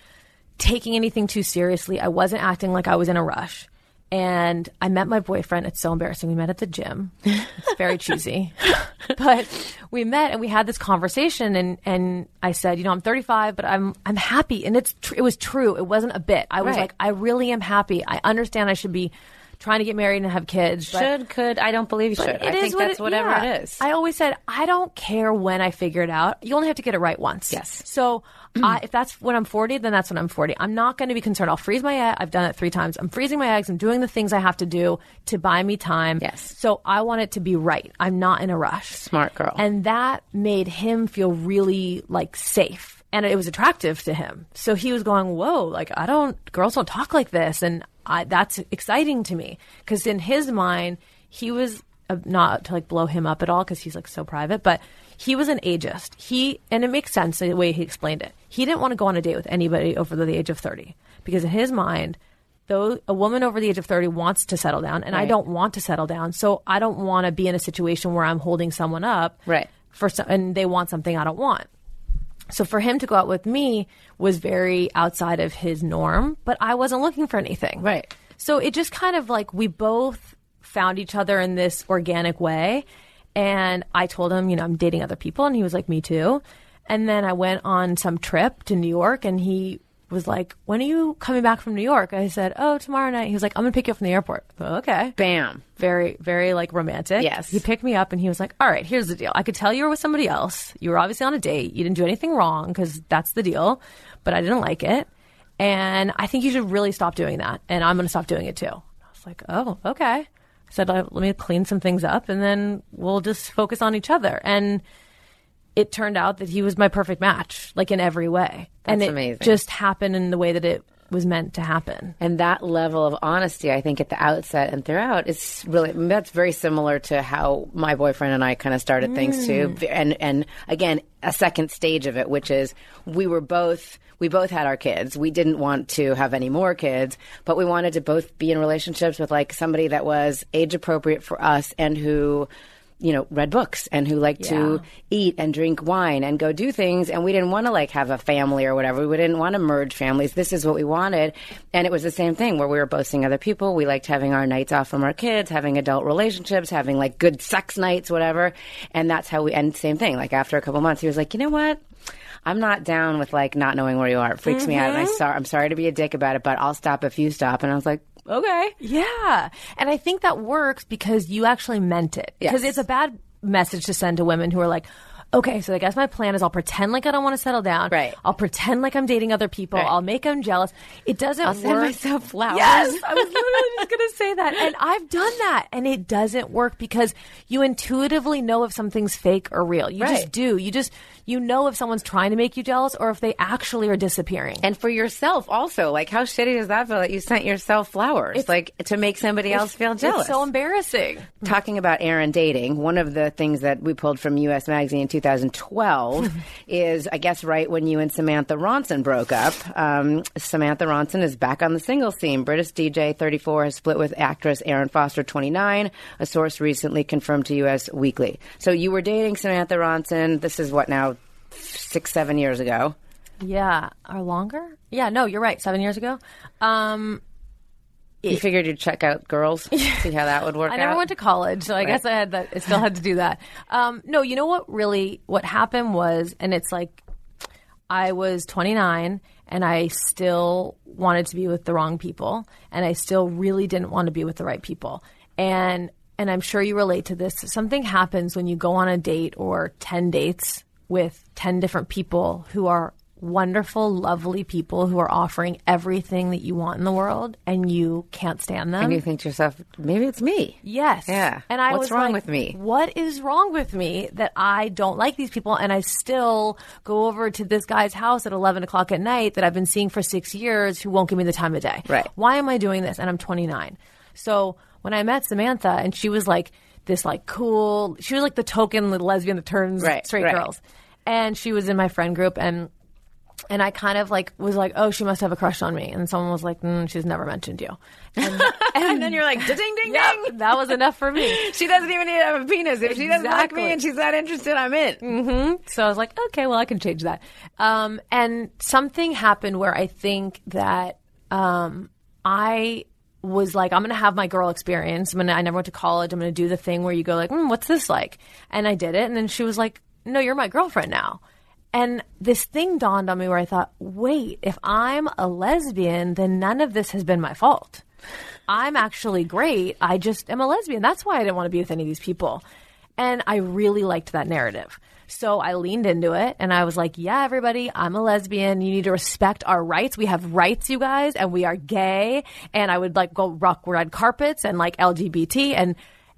S6: taking anything too seriously. I wasn't acting like I was in a rush. And I met my boyfriend. It's so embarrassing. We met at the gym. It's very cheesy. [laughs] but we met and we had this conversation and, and I said, you know, I'm 35, but I'm, I'm happy. And it's, tr- it was true. It wasn't a bit. I was
S2: Right.
S6: like, I really am happy. I understand I should be trying to get married and have kids.
S2: Should, could, I don't believe you should.
S6: it
S2: I
S6: is
S2: think
S6: what
S2: that's
S6: it-
S2: whatever
S6: yeah.
S2: it is.
S6: I always said I don't care when I figure it out. You only have to get it right once.
S2: Yes.
S6: So I, mm. if that's when I'm 40, then that's when I'm 40. I'm not going to be concerned. I'll freeze my egg. I've done it three times. I'm freezing my eggs. I'm doing the things I have to do to buy me time.
S2: Yes.
S6: So I want it to be right. I'm not in a rush.
S2: Smart girl.
S6: And that made him feel really like safe. And it was attractive to him. So he was going, whoa, like I don't, girls don't talk like this. And I, that's exciting to me. Cause in his mind, he was uh, not to like blow him up at all because he's like so private, but he was an ageist. He and it makes sense the way he explained it. He didn't want to go on a date with anybody over the age of thirty because in his mind, though a woman over the age of thirty wants to settle down, and I don't want to settle down, so I don't want to be in a situation where I'm holding someone up,
S2: Right.
S6: For some, and they want something I don't want. So for him to go out with me was very outside of his norm, but I wasn't looking for anything.
S2: Right.
S6: So it just kind of like we both found each other in this organic way. And I told him, you know, I'm dating other people. And he was like, me too. And then I went on some trip to New York and he was like, when are you coming back from New York? I said, oh, tomorrow night. He was like, I'm going to pick you up from the airport. Okay
S2: Bam.
S6: very, very like romantic.
S2: Yes.
S6: He picked me up and he was like, all right, here's the deal. I could tell you were with somebody else. You were obviously on a date. You didn't do anything wrong because that's the deal, but I didn't like it. And I think you should really stop doing that. And I'm going to stop doing it too. I was like, oh, okay. I said, "Uh, let me clean some things up and then we'll just focus on each other. And it turned out that he was my perfect match, like in every way. and it
S2: amazing.
S6: just happened in the way that it was meant to happen.
S2: And that level of honesty, I think, at the outset and throughout, is really that's very similar to how my boyfriend and I kind of started things too. Mm. And and again, a second stage of it, which is we were both we both had our kids. We didn't want to have any more kids, but we wanted to both be in relationships with like somebody that was age appropriate for us and who you know, read books and who liked to eat and drink wine and go do things. And we didn't want to like have a family or whatever. We didn't want to merge families. This is what we wanted. And it was the same thing where we were both seeing other people. We liked having our nights off from our kids, having adult relationships, having like good sex nights, whatever. And that's how we, and same thing. Like after a couple months, he was like, you know what? I'm not down with like not knowing where you are. It freaks me out. And I mm-hmm. sorry, I'm sorry to be a dick about it, but I'll stop if you stop. And I was like, okay.
S6: Yeah. And I think that works because you actually meant it. Because
S2: Yes.
S6: it's a bad message to send to women who are like, okay, so I guess my plan is I'll pretend like I don't want to settle down.
S2: Right.
S6: I'll pretend like I'm dating other people.
S2: Right.
S6: I'll make them jealous. It doesn't
S2: I'll
S6: work.
S2: send myself flowers.
S6: Yes. I was [laughs] literally just going to say that. And I've done that. And it doesn't work because you intuitively know if something's fake or real. You just do. You just, you know if someone's trying to make you jealous or if they actually are disappearing.
S2: And for yourself also, like how shitty does that feel that you sent yourself flowers, It's, like to make somebody else feel jealous?
S6: It's so embarrassing.
S2: Talking about Erin dating, one of the things that we pulled from Us Magazine in 2012 [laughs] is, I guess, right when you and Samantha Ronson broke up. Um, Samantha Ronson is back on the singles scene. British DJ 34 has split with actress Erin Foster 29. A source recently confirmed to Us Weekly. So you were dating Samantha Ronson. This is what now, six, seven years ago.
S6: Yeah, or longer? Yeah, no, you're right. Seven years ago. Um,
S2: You figured you'd check out girls, [laughs] see how that would work
S6: I
S2: out.
S6: never went to college, so I guess I had that. I still had to do that. Um, no, you know what? Really, what happened was, and it's like, I was 29 and I still wanted to be with the wrong people, and I still really didn't want to be with the right people. And and I'm sure you relate to this. Something happens when you go on a date or 10 dates with 10 different people who are wonderful, lovely people who are offering everything that you want in the world, and you can't stand them.
S2: and you think to yourself, maybe it's me.
S6: Yes.
S2: Yeah.
S6: And I
S2: What's wrong
S6: like,
S2: with me?
S6: What is wrong with me that I don't like these people and I still go over to this guy's house at 11 o'clock at night that I've been seeing for six years who won't give me the time of day?
S2: Right.
S6: Why am I doing this? And I'm 29. So when I met Samantha and she was like this like cool, she was like the token lesbian that turns
S2: Right,
S6: straight
S2: right.
S6: girls. And she was in my friend group and and I kind of like was like, oh, she must have a crush on me. And someone was like, mm, she's never mentioned you. And, [laughs]
S2: And then you're like, ding, ding,
S6: Yep,
S2: ding.
S6: that was enough for me. [laughs]
S2: She doesn't even need to have a penis. If she doesn't like me and she's not interested, I'm in.
S6: So I was like, okay, well, I can change that. Um, and something happened where I think that um, I was like, I'm going to have my girl experience. I'm gonna, I never went to college. I'm going to do the thing where you go like, mm, what's this like? And I did it. And then she was like, no, you're my girlfriend now. And this thing dawned on me where I thought, wait, if I'm a lesbian, then none of this has been my fault. I'm actually great. I just am a lesbian. That's why I didn't want to be with any of these people. And I really liked that narrative. So I leaned into it and I was like, yeah, everybody, I'm a lesbian. You need to respect our rights. We have rights, you guys, and we are gay. And I would like go rock red carpets and like LGBT. And,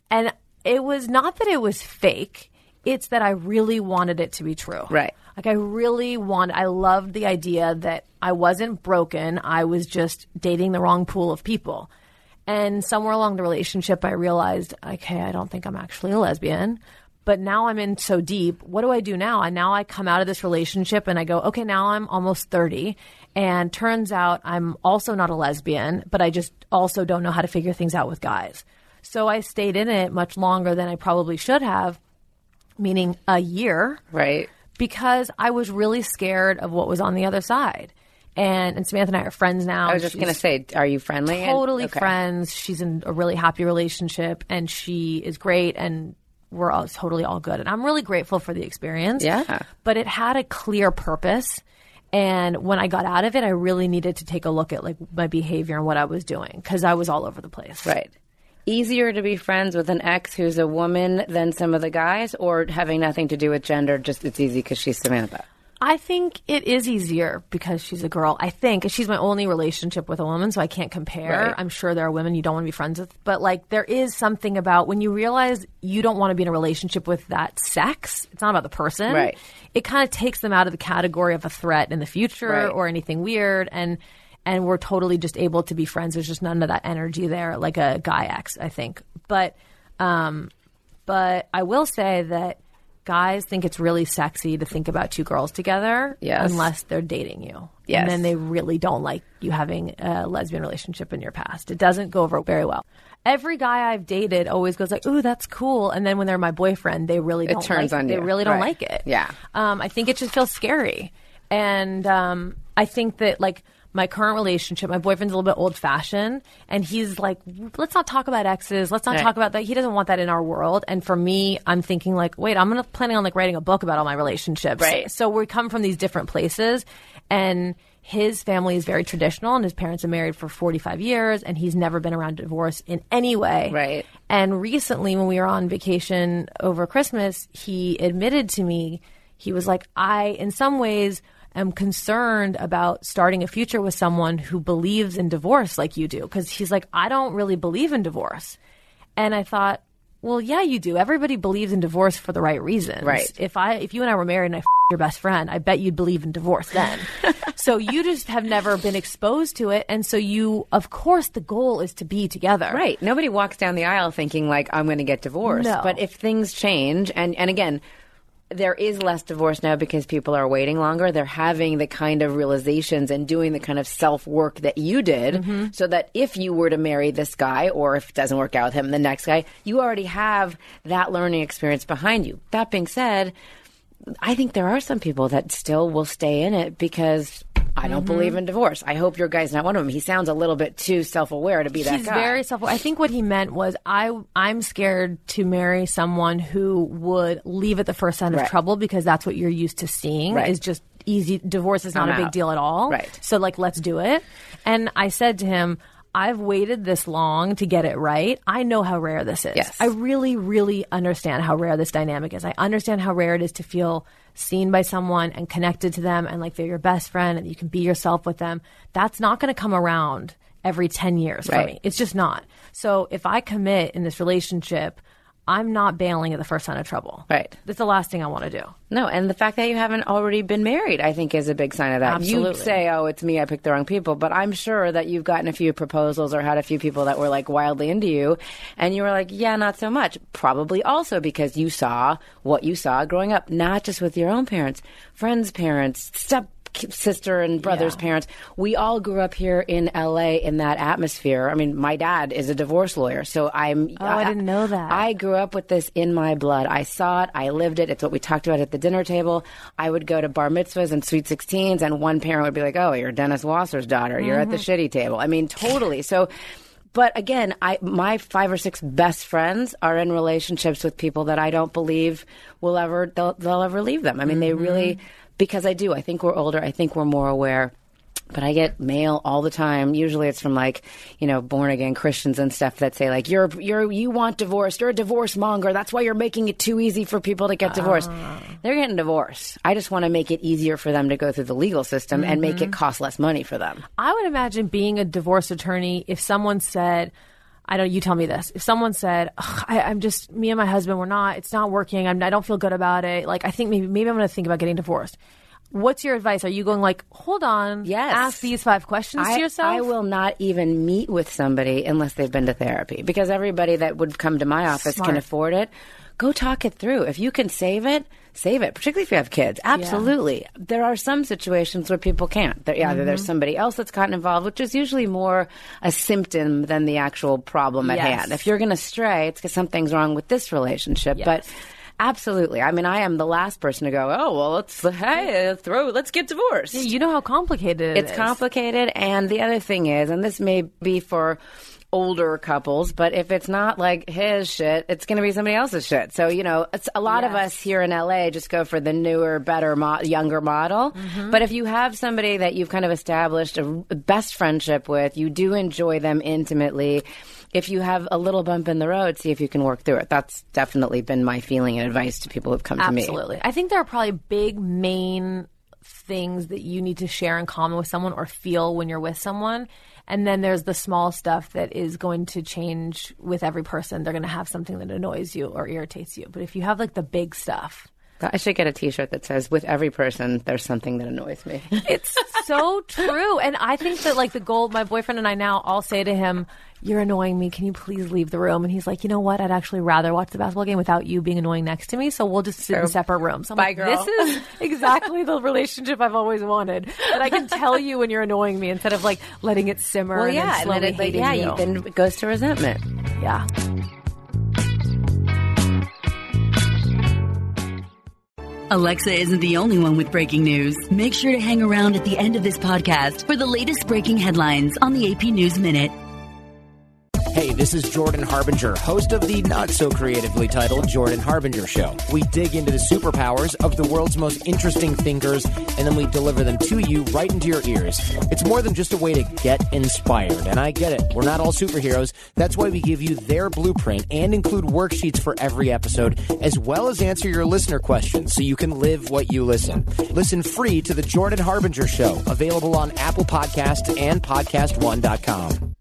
S6: and it was not that it was fake. It's that I really wanted it to be true.
S2: Right.
S6: Like I really want I loved the idea that I wasn't broken. I was just dating the wrong pool of people. And somewhere along the relationship, I realized, okay, I don't think I'm actually a lesbian. But now I'm in so deep. What do I do now? And now I come out of this relationship and I go, okay, now I'm almost 30. And turns out I'm also not a lesbian, but I just also don't know how to figure things out with guys. So I stayed in it much longer than I probably should have, meaning a year
S2: Right.
S6: because I was really scared of what was on the other side. And, and Samantha and I are friends now.
S2: I was just going to say, are you friendly? And-
S6: totally
S2: okay.
S6: friends. She's in a really happy relationship, and she is great, and we're all totally all good. And I'm really grateful for the experience.
S2: Yeah.
S6: but it had a clear purpose. And when I got out of it, I really needed to take a look at like my behavior and what I was doing because I was all over the place.
S2: Right. Easier to be friends with an ex who's a woman than some of the guys, or having nothing to do with gender, just it's easy because she's Samantha.
S6: I think it is easier because she's a girl. I think she's my only relationship with a woman, so I can't compare.
S2: Right.
S6: I'm sure there are women you don't want to be friends with, but like there is something about when you realize you don't want to be in a relationship with that sex. It's not about the person,
S2: Right.
S6: It kind of takes them out of the category of a threat in the future
S2: Right.
S6: or anything weird, and and we're totally just able to be friends. There's just none of that energy there, like a guy ex, I think. But um, but I will say that guys think it's really sexy to think about two girls together
S2: Yes.
S6: unless they're dating you.
S2: Yes.
S6: And then they really don't like you having a lesbian relationship in your past. It doesn't go over very well. Every guy I've dated always goes like, "Ooh, that's cool," and then when they're my boyfriend, they really don't
S2: turns
S6: like
S2: on
S6: They
S2: you.
S6: really don't
S2: Right.
S6: like it.
S2: Yeah.
S6: Um, I think it just feels scary, and um, I think that like my current relationship, my boyfriend's a little bit old fashioned, and he's like, let's not talk about exes. Let's not
S2: Right.
S6: talk about that. He doesn't want that in our world. And for me, I'm thinking like, wait, I'm gonna planning on like writing a book about all my relationships.
S2: Right.
S6: So we come from these different places, and his family is very traditional, and his parents are married for 45 years, and he's never been around divorce in any way.
S2: Right.
S6: And recently, when we were on vacation over Christmas, he admitted to me, he was like, I, in some ways, am concerned about starting a future with someone who believes in divorce like you do. Because he's like, I don't really believe in divorce. And I thought, well, yeah, you do. Everybody believes in divorce for the right reasons.
S2: Right.
S6: If I, if you and I were married and I f- your best friend, I bet you'd believe in divorce then. [laughs] so you just have never been exposed to it, and so you, of course, the goal is to be together.
S2: Right. Nobody walks down the aisle thinking like I'm going to get divorced.
S6: No.
S2: But if things change, and and again, there is less divorce now because people are waiting longer. They're having the kind of realizations and doing the kind of self work that you did,
S6: Mm-hmm.
S2: so that if you were to marry this guy, or if it doesn't work out with him, the next guy, you already have that learning experience behind you. That being said. I think there are some people that still will stay in it because I don't
S6: Mm-hmm.
S2: believe in divorce. I hope your guy's not one of them. He sounds a little bit too self-aware to be that
S6: He's
S2: guy.
S6: very self. I think what he meant was I I'm scared to marry someone who would leave at the first sign of
S2: Right.
S6: trouble because that's what you're used to seeing
S2: Right.
S6: is just easy divorce is not
S2: I'm
S6: a big
S2: out.
S6: deal at all.
S2: Right.
S6: So like let's do it. And I said to him, I've waited this long to get it right. I know how rare this is.
S2: Yes.
S6: I really, really understand how rare this dynamic is. I understand how rare it is to feel seen by someone and connected to them and like they're your best friend and you can be yourself with them. That's not going to come around every 10 years for me. It's just not. So if I commit in this relationship, I'm not bailing at the first sign of trouble.
S2: Right.
S6: That's the last thing I want to do.
S2: No, and the fact that you haven't already been married, I think, is a big sign of that. You say, "Oh, it's me. I picked the wrong people," but I'm sure that you've gotten a few proposals or had a few people that were like wildly into you, and you were like, "Yeah, not so much." Probably also because you saw what you saw growing up, not just with your own parents, friends' parents, step sister and brother's
S6: Yeah.
S2: parents. We all grew up here in LA in that atmosphere. I mean, my dad is a divorce lawyer, so I'm.
S6: Oh, I didn't know that.
S2: I grew up with this in my blood. I saw it. I lived it. It's what we talked about at the dinner table. I would go to bar mitzvahs and sweet 16s, and one parent would be like, "Oh, you're Dennis Wasser's daughter. You're at the
S6: Mm-hmm.
S2: shitty table." I mean, totally. So. But again, I my five or six best friends are in relationships with people that I don't believe will ever they'll, they'll ever leave them. I mean, they really because I do. I think we're older. I think we're more aware. But I get mail all the time. Usually it's from like, you know, born again Christians and stuff that say like, you're, you're, you want divorce. You're a divorce monger. That's why you're making it too easy for people to get divorced. Ah. They're getting divorced. I just want to make it easier for them to go through the legal system and make it mm-hmm. cost less money for them.
S6: I would imagine being a divorce attorney if someone said, I don't. You tell me this. If someone said, I, "I'm just me and my husband, we're not. It's not working. I'm, I don't feel good about it. Like I think maybe maybe I'm going to think about getting divorced." What's your advice? Are you going like, hold on,
S2: Yes.
S6: ask these five questions
S2: I,
S6: to yourself?
S2: I will not even meet with somebody unless they've been to therapy because everybody that would come to my office
S6: Smart.
S2: can afford it. Go talk it through. If you can save it, save it, particularly if you have kids. Absolutely. There are some situations where people can't. There, either
S6: Mm-hmm.
S2: there's somebody else that's gotten involved, which is usually more a symptom than the actual problem at
S6: Yes.
S2: hand. If you're going to stray, it's because something's wrong with this relationship. But Absolutely. I mean, I am the last person to go. Oh well, let's hey throw. Let's get divorced.
S6: you know how complicated it
S2: It's
S6: is.
S2: complicated, and the other thing is, and this may be for older couples, but if it's not like his shit, it's going to be somebody else's shit. So you know, it's a lot of us here in LA just go for the newer, better, mo- younger model.
S6: Mm-hmm.
S2: But if you have somebody that you've kind of established a best friendship with, you do enjoy them intimately. If you have a little bump in the road, see if you can work through it. That's definitely been my feeling and advice to people who've come to me.
S6: Absolutely. I think there are probably big main things that you need to share in common with someone or feel when you're with someone. And then there's the small stuff that is going to change with every person. They're going to have something that annoys you or irritates you. But if you have like the big stuff,
S2: I should get a T-shirt that says, "With every person, there's something that annoys me." [laughs]
S6: it's so true. And I think that like the goal, my boyfriend and I now all say to him, You're annoying me. Can you please leave the room? And he's like, You know what? I'd actually rather watch the basketball game without you being annoying next to me. So we'll just sit in separate rooms. I'm
S2: Bye,
S6: like,
S2: girl.
S6: This is [laughs] exactly the relationship I've always wanted. That I can tell you when you're annoying me instead of like letting it simmer
S2: well,
S6: and
S2: yeah, and then it, like, yeah,
S6: you.
S2: then it goes to resentment.
S6: yeah.
S7: Alexa isn't the only one with breaking news. Make sure to hang around at the end of this podcast for the latest breaking headlines on the AP News Minute.
S8: Hey, this is Jordan Harbinger, host of the not so creatively titled Jordan Harbinger Show. We dig into the superpowers of the world's most interesting thinkers, and then we deliver them to you right into your ears. It's more than just a way to get inspired, and I get it. We're not all superheroes. That's why we give you their blueprint and include worksheets for every episode, as well as answer your listener questions so you can live what you listen. Listen free to the Jordan Harbinger Show, available on Apple Podcasts and PodcastOne.com.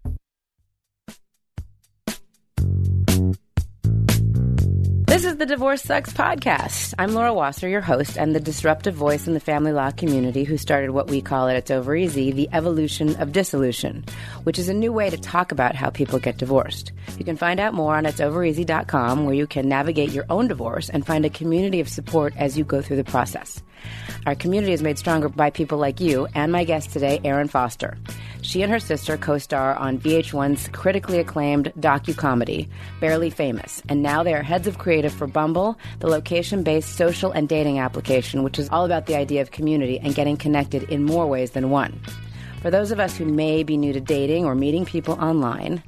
S2: This is the Divorce Sucks podcast. I'm Laura Wasser, your host, and the disruptive voice in the family law community who started what we call it It's Over Easy, the evolution of dissolution, which is a new way to talk about how people get divorced. You can find out more on it'sovereasy.com, where you can navigate your own divorce and find a community of support as you go through the process. Our community is made stronger by people like you and my guest today, Erin Foster. She and her sister co-star on VH1's critically acclaimed docu-comedy, Barely Famous, and now they are heads of creative for Bumble, the location-based social and dating application, which is all about the idea of community and getting connected in more ways than one. For those of us who may be new to dating or meeting people online,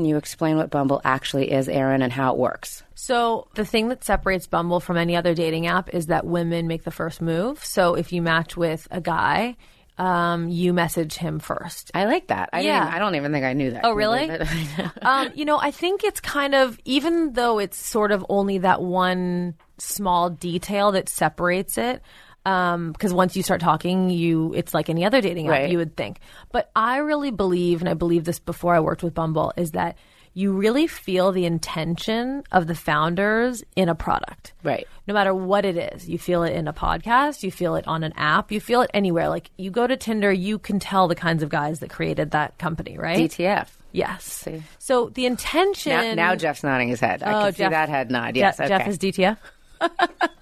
S2: can you explain what Bumble actually is, Erin, and how it works?
S6: So the thing that separates Bumble from any other dating app is that women make the first move. So if you match with a guy, um, you message him first.
S2: I like that. I,
S6: Yeah.
S2: I don't even think I knew that.
S6: Oh, really? [laughs] um, you know, I think it's kind of, even though it's sort of only that one small detail that separates it, Um, because once you start talking, you it's like any other dating app,
S2: Right.
S6: you would think. But I really believe, and I believe this before I worked with Bumble, is that you really feel the intention of the founders in a product
S2: Right.
S6: no matter what it is. You feel it in a podcast, you feel it on an app, you feel it anywhere. Like you go to Tinder, you can tell the kinds of guys that created that company, right?
S2: DTF.
S6: Yes. So the intention.
S2: Now, now Jeff's nodding his head. I
S6: Oh,
S2: can see
S6: Jeff-
S2: that head nod. Yes,
S6: Jeff
S2: okay.
S6: is DTF.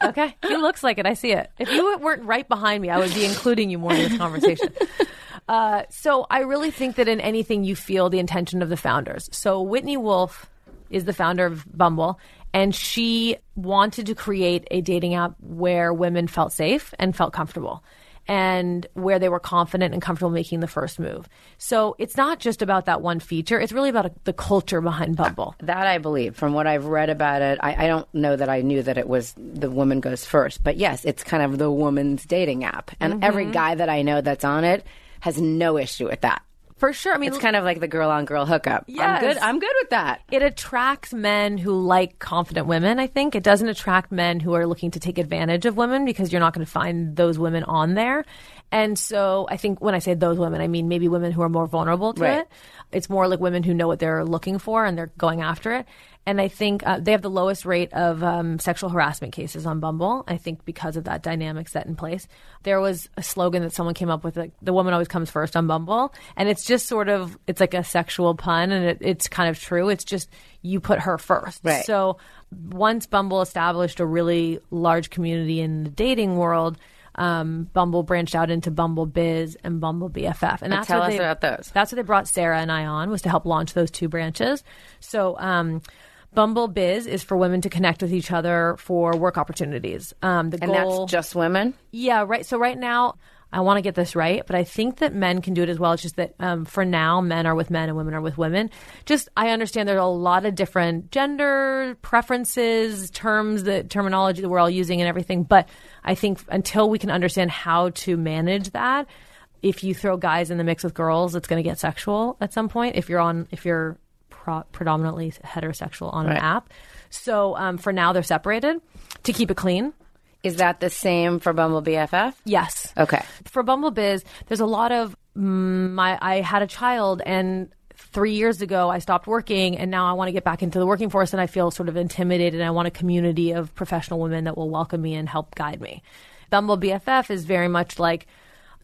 S6: Okay, he looks like it. I see it. If you weren't right behind me, I would be including you more in this conversation. [laughs] Uh, so I really think that in anything you feel the intention of the founders. So Whitney Wolfe is the founder of Bumble, and she wanted to create a dating app where women felt safe and felt comfortable. And where they were confident and comfortable making the first move. So it's not just about that one feature. It's really about the culture behind Bumble.
S2: That I believe. From what I've read about it, I, I don't know that I knew that it was the woman goes first. But yes, it's kind of the woman's dating app. And every
S6: Mm-hmm.
S2: guy that I know that's on it has no issue with that.
S6: For sure. I mean,
S2: It's kind of like the girl on girl hookup. I'm good. I'm good with that.
S6: it attracts men who like confident women, I think. It doesn't attract men who are looking to take advantage of women because you're not going to find those women on there. And so I think when I say those women, I mean maybe women who are more vulnerable to
S2: Right.
S6: it. It's more like women who know what they're looking for and they're going after it. And I think uh, they have the lowest rate of um, sexual harassment cases on Bumble. I think because of that dynamic set in place. There was a slogan that someone came up with, like "the woman always comes first on Bumble," and it's just sort of it's like a sexual pun, and it, it's kind of true. It's just you put her first.
S2: Right.
S6: So once Bumble established a really large community in the dating world. Um, Bumble branched out into Bumble Biz and Bumble BFF, and that's
S2: tell
S6: what
S2: us
S6: they,
S2: about those.
S6: that's what they brought Sara and I on was to help launch those two branches. So, um, Bumble Biz is for women to connect with each other for work opportunities. Um, the
S2: And
S6: goal,
S2: that's just women?
S6: yeah, right. So right now, I want to get this right, but I think that men can do it as well. It's just that um, for now, men are with men and women are with women. Just I understand there's a lot of different gender preferences, terms, that terminology that we're all using and everything. But I think until we can understand how to manage that, if you throw guys in the mix with girls, it's going to get sexual at some point. If you're on, if you're pro- predominantly heterosexual on
S2: Right.
S6: an app, so um, for now they're separated to keep it clean.
S2: Is that the same for Bumble BFF?
S6: Yes.
S2: Okay.
S6: For Bumble Biz, there's a lot of mm, my. I had a child, and three years ago I stopped working, and now I want to get back into the working force, and I feel sort of intimidated. And I want a community of professional women that will welcome me and help guide me. Bumble BFF is very much like.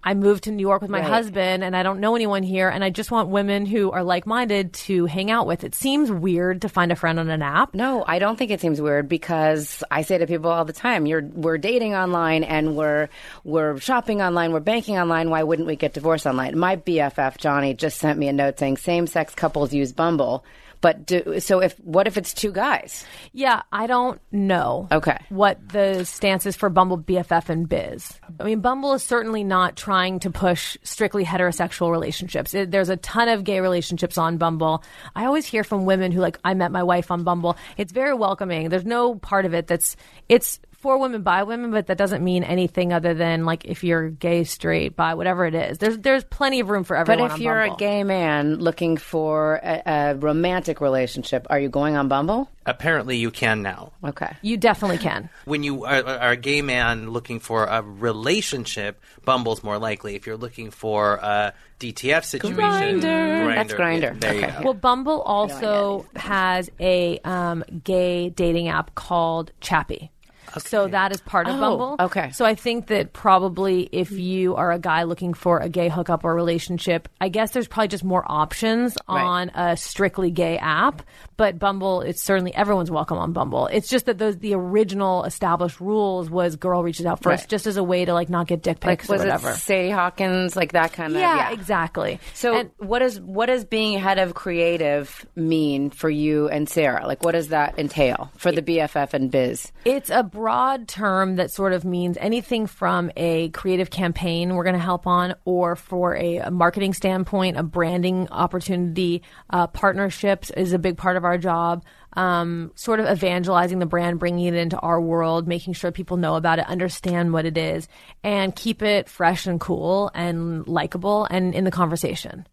S6: I moved to New York with my
S2: Right.
S6: husband and I don't know anyone here and I just want women who are like-minded to hang out with. It seems weird to find a friend on an app.
S2: No, I don't think it seems weird because I say to people all the time, "You're we're dating online and we're we're shopping online, we're banking online. Why wouldn't we get divorced online?" My BFF Johnny just sent me a note saying same-sex couples use Bumble, but do, so if what if it's two guys?
S6: Yeah, I don't know.
S2: Okay.
S6: What the stance is for Bumble BFF and Biz. I mean, Bumble is certainly not trying to push strictly heterosexual relationships. It, there's a ton of gay relationships on Bumble. I always hear from women who like, I met my wife on Bumble. It's very welcoming. There's no part of it that's, it's for women by women, but that doesn't mean anything other than like if you're gay, straight, bi, whatever it is. There's, there's plenty of room for everyone.
S2: But if
S6: on
S2: you're
S6: Bumble.
S2: a gay man looking for a, a romantic relationship, are you going on Bumble?
S5: Apparently, you can now.
S2: Okay.
S6: you definitely can.
S5: When you are, are a gay man looking for a relationship, Bumble's more likely. If you're looking for a DTF situation, Grindr.
S2: That's Grindr.
S5: There you
S2: Okay.
S5: go.
S6: Well, Bumble also has a um, gay dating app called Chappy. So that is part of
S2: Oh,
S6: Bumble.
S2: okay.
S6: So I think that probably if you are a guy looking for a gay hookup or relationship, I guess there's probably just more options
S2: Right.
S6: on a strictly gay app. But Bumble, it's certainly everyone's welcome on Bumble. It's just that those the original established rules was girl reaches out first,
S2: Right.
S6: just as a way to like not get dick
S2: Like
S6: pics
S2: was
S6: or whatever.
S2: Sadie Hawkins, like that kind of?
S6: yeah, exactly.
S2: So
S6: And-
S2: what does what does being head of creative mean for you and Sara? Like what does that entail for the BFF and Biz?
S6: It's a broad term that sort of means anything from a creative campaign we're going to help on, or for a, a marketing standpoint, a branding opportunity. Uh, partnerships is a big part of our job. Um, sort of evangelizing the brand, bringing it into our world, making sure people know about it, understand what it is, and keep it fresh and cool and likable and in the conversation.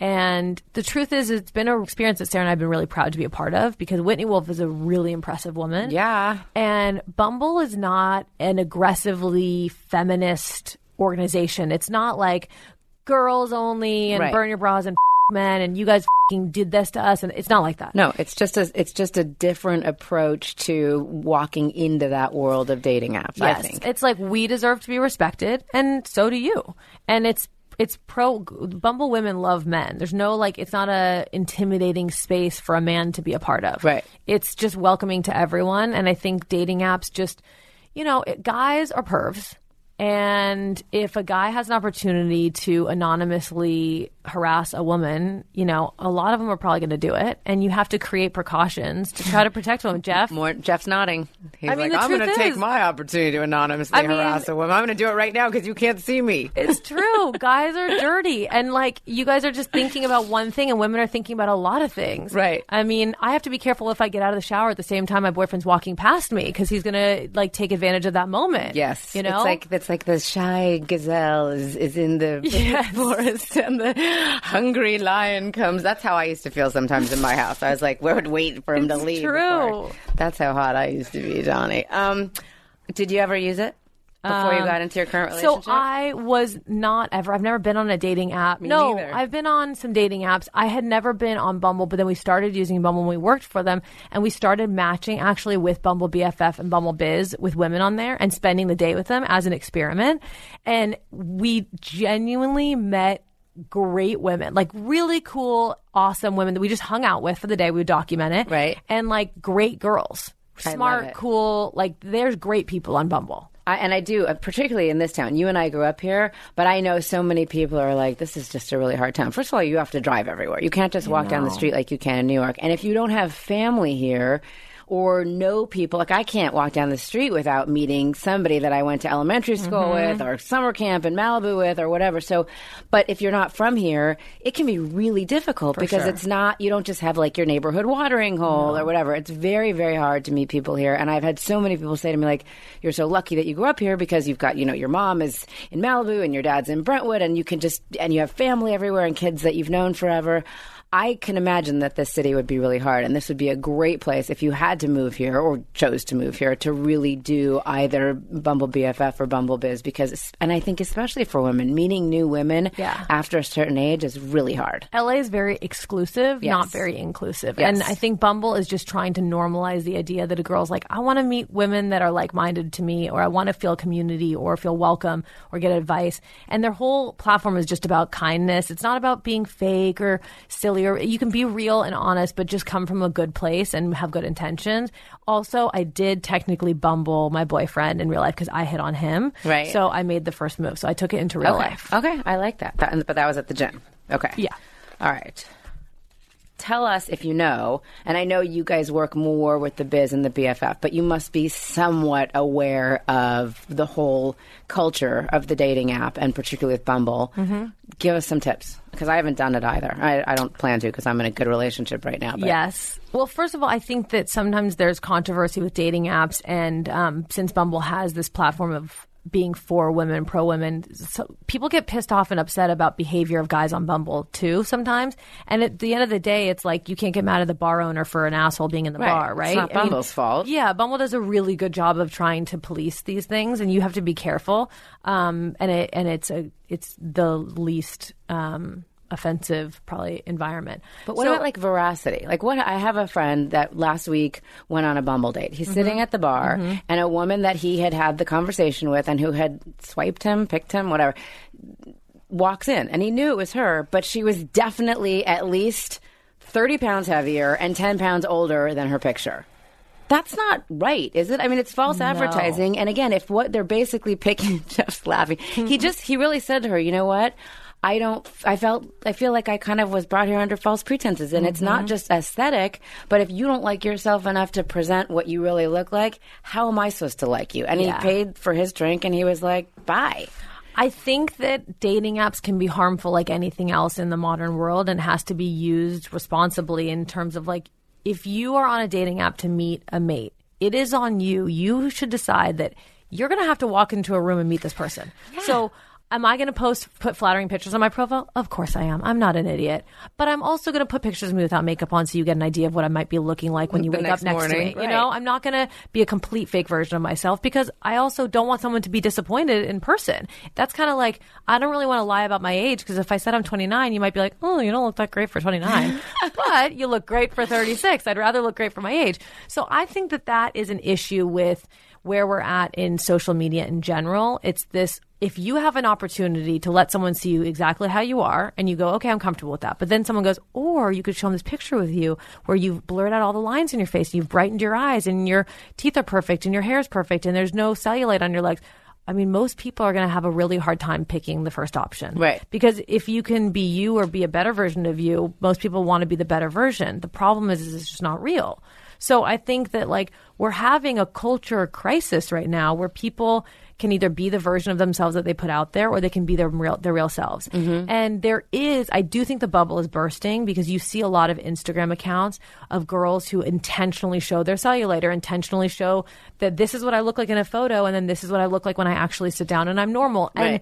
S6: And the truth is, it's been an experience that Sara and I have been really proud to be a part of because Whitney Wolfe is a really impressive woman.
S2: Yeah.
S6: And Bumble is not an aggressively feminist organization. It's not like girls only and
S2: Right.
S6: burn your bras and men and you guys fing did this to us. And it's not like that.
S2: No, it's just a it's just a different approach to walking into that world of dating apps. I
S6: Yes.
S2: think.
S6: It's like we deserve to be respected and so do you. And it's it's pro Bumble women love men. There's no like it's not a intimidating space for a man to be a part of.
S2: Right.
S6: It's just welcoming to everyone and I think dating apps just you know, it, guys are pervs. And if a guy has an opportunity to anonymously harass a woman, you know, a lot of them are probably going to do it. And you have to create precautions to try to protect them. Jeff,
S2: More Jeff's nodding. He's
S6: I mean,
S2: like, I'm going to take my opportunity to anonymously
S6: I mean-
S2: harass a woman. I'm going to do it right now because you can't see me.
S6: It's true. [laughs] guys are dirty. And like you guys are just thinking about one thing and women are thinking about a lot of things.
S2: Right.
S6: I mean, I have to be careful if I get out of the shower at the same time my boyfriend's walking past me because he's going to like take advantage of that moment.
S2: Yes,
S6: You know?
S2: it's like it's like the shy gazelle is, is in the [laughs]
S6: Yes.
S2: forest, and the hungry lion comes. That's how I used to feel sometimes in my house. I was like, we would wait for him to leave.
S6: true.
S2: before- That's how hot I used to be, Johnny. Um, did you ever use it? Before you got into your current relationship?
S6: So I was not ever. I've never been on a dating app.
S2: Me
S6: no,
S2: neither.
S6: I've been on some dating apps. I had never been on Bumble, but then we started using Bumble when we worked for them, and we started matching actually with Bumble BFF and Bumble Biz with women on there and spending the day with them as an experiment. And we genuinely met great women, like really cool, awesome women that we just hung out with for the day. We would document it,
S2: Right.
S6: And like great girls, smart, cool. Like there's great people on Bumble.
S2: I, and I do, uh, particularly in this town. You and I grew up here, but I know so many people are like, this is just a really hard town. First of all, you have to drive everywhere. You can't just walk down the street like you can in New York. And if you don't have family here, or know people like I can't walk down the street without meeting somebody that I went to elementary school mm-hmm. with or summer camp in Malibu with or whatever. So, but if you're not from here, it can be really difficult because
S6: sure.
S2: it's not you don't just have like your neighborhood watering hole or whatever. It's very very hard to meet people here and I've had so many people say to me like you're so lucky that you grew up here because you've got, you know, your mom is in Malibu and your dad's in Brentwood and you can just and you have family everywhere and kids that you've known forever. I can imagine that this city would be really hard, and this would be a great place if you had to move here or chose to move here to really do either Bumble BFF or Bumble Biz. Because, and I think especially for women, meeting new women
S6: Yeah.
S2: after a certain age is really hard.
S6: LA is very exclusive,
S2: Yes.
S6: not very inclusive.
S2: Yes.
S6: And I think Bumble is just trying to normalize the idea that a girl's like, I want to meet women that are like minded to me, or I want to feel community, or feel welcome, or get advice. And their whole platform is just about kindness. It's not about being fake or silly, you can be real and honest, but just come from a good place and have good intentions. Also, I did technically Bumble my boyfriend in real life because I hit on him.
S2: Right.
S6: So I made the first move. So I took it into real
S2: okay.
S6: life.
S2: Okay, I like that. that. But that was at the gym. Okay.
S6: Yeah.
S2: All right. Tell us if you know, and I know you guys work more with the biz and the BFF, but you must be somewhat aware of the whole culture of the dating app, and particularly with Bumble. Mm-hmm. Give us some tips because I haven't done it either. I, I don't plan to because I'm in a good relationship right now. But
S6: Yes. Well, first of all, I think that sometimes there's controversy with dating apps, and um, since Bumble has this platform of being for women, pro women, so people get pissed off and upset about behavior of guys on Bumble too sometimes. And at the end of the day, it's like you can't get mad at the bar owner for an asshole being in the
S2: Right.
S6: bar,
S2: It's
S6: right?
S2: not Bumble's fault.
S6: Yeah, Bumble does a really good job of trying to police these things, and you have to be careful. Um, and it and it's a it's the least um, offensive probably environment.
S2: But what
S6: So-
S2: about like veracity? Like what I have a friend that last week went on a Bumble date. He's
S6: Mm-hmm.
S2: sitting at the bar and a woman that he had had the conversation with and who had swiped him, picked him, whatever, walks in and he knew it was her, but she was definitely at least 30 pounds heavier and 10 pounds older than her picture. That's not right, is it? I mean, it's false advertising. And again, if what they're basically picking, [laughs] Jeff's laughing. he just, he really said to her, you know what? I don't, I felt, I feel like I kind of was brought here under false pretenses. And it's not mm-hmm. just aesthetic, but if you don't like yourself enough to present what you really look like, how am I supposed to like you? And
S6: Yeah.
S2: he paid for his drink and he was like, bye.
S6: I think that dating apps can be harmful like anything else in the modern world and has to be used responsibly in terms of like if you are on a dating app to meet a mate, it is on you. You should decide that you're going to have to walk into a room and meet this person. So Am I going to post put flattering pictures on my profile? Of course I am. I'm not an idiot, but I'm also going to put pictures of me without makeup on, so you get an idea of what I might be looking like when you
S2: The
S6: wake
S2: next
S6: up next to me.
S2: right.
S6: You know, I'm not going to be a complete fake version of myself because I also don't want someone to be disappointed in person. That's kind of like I don't really want to lie about my age because if I said I'm 29, you might be like, "Oh, you don't look that great for 29," [laughs] but you look great for 36. I'd rather look great for my age. So I think that that is an issue with where we're at in social media in general. It's this if you have an opportunity to let someone see you exactly how you are and you go, okay, I'm comfortable with that. But then someone goes, or you could show them this picture with you where you've blurred out all the lines in your face, you've brightened your eyes and your teeth are perfect and your hair is perfect and there's no cellulite on your legs. I mean, most people are going to have a really hard time picking the first option.
S2: Right.
S6: Because if you can be you or be a better version of you, most people want to be the better version. The problem is, is it's just not real. So I think that like we're having a culture crisis right now where people can either be the version of themselves that they put out there or they can be their real their real selves. Mm-hmm. And there is I do think the bubble is bursting because you see a lot of Instagram accounts of girls who intentionally show their cellulite or intentionally show that this is what I look like in a photo and then this is what I look like when I actually sit down and I'm normal. And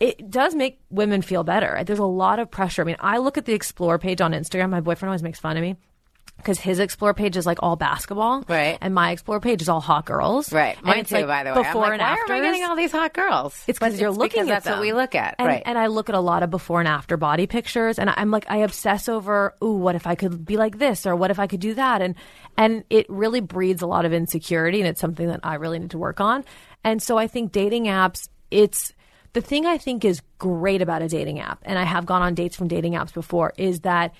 S6: it does make women feel better. There's a lot of pressure. I mean, I look at the explore page on Instagram. My boyfriend always makes fun of me. Because his explore page is like all basketball,
S2: Right.
S6: And my explore page is all hot girls,
S2: Right.
S6: And
S2: Mine
S6: it's,
S2: too,
S6: like,
S2: by the way.
S6: Before
S2: like,
S6: and
S2: why
S6: after.
S2: are we getting all these hot girls?
S6: It's because you're looking
S2: because
S6: at
S2: that's what we look at.
S6: And,
S2: right.
S6: and I look at a lot of before and after body pictures, and I'm like, I obsess over, ooh, what if I could be like this, or what if I could do that, and and it really breeds a lot of insecurity, and it's something that I really need to work on. And so I think dating apps, it's the thing I think is great about a dating app, and I have gone on dates from dating apps before, is that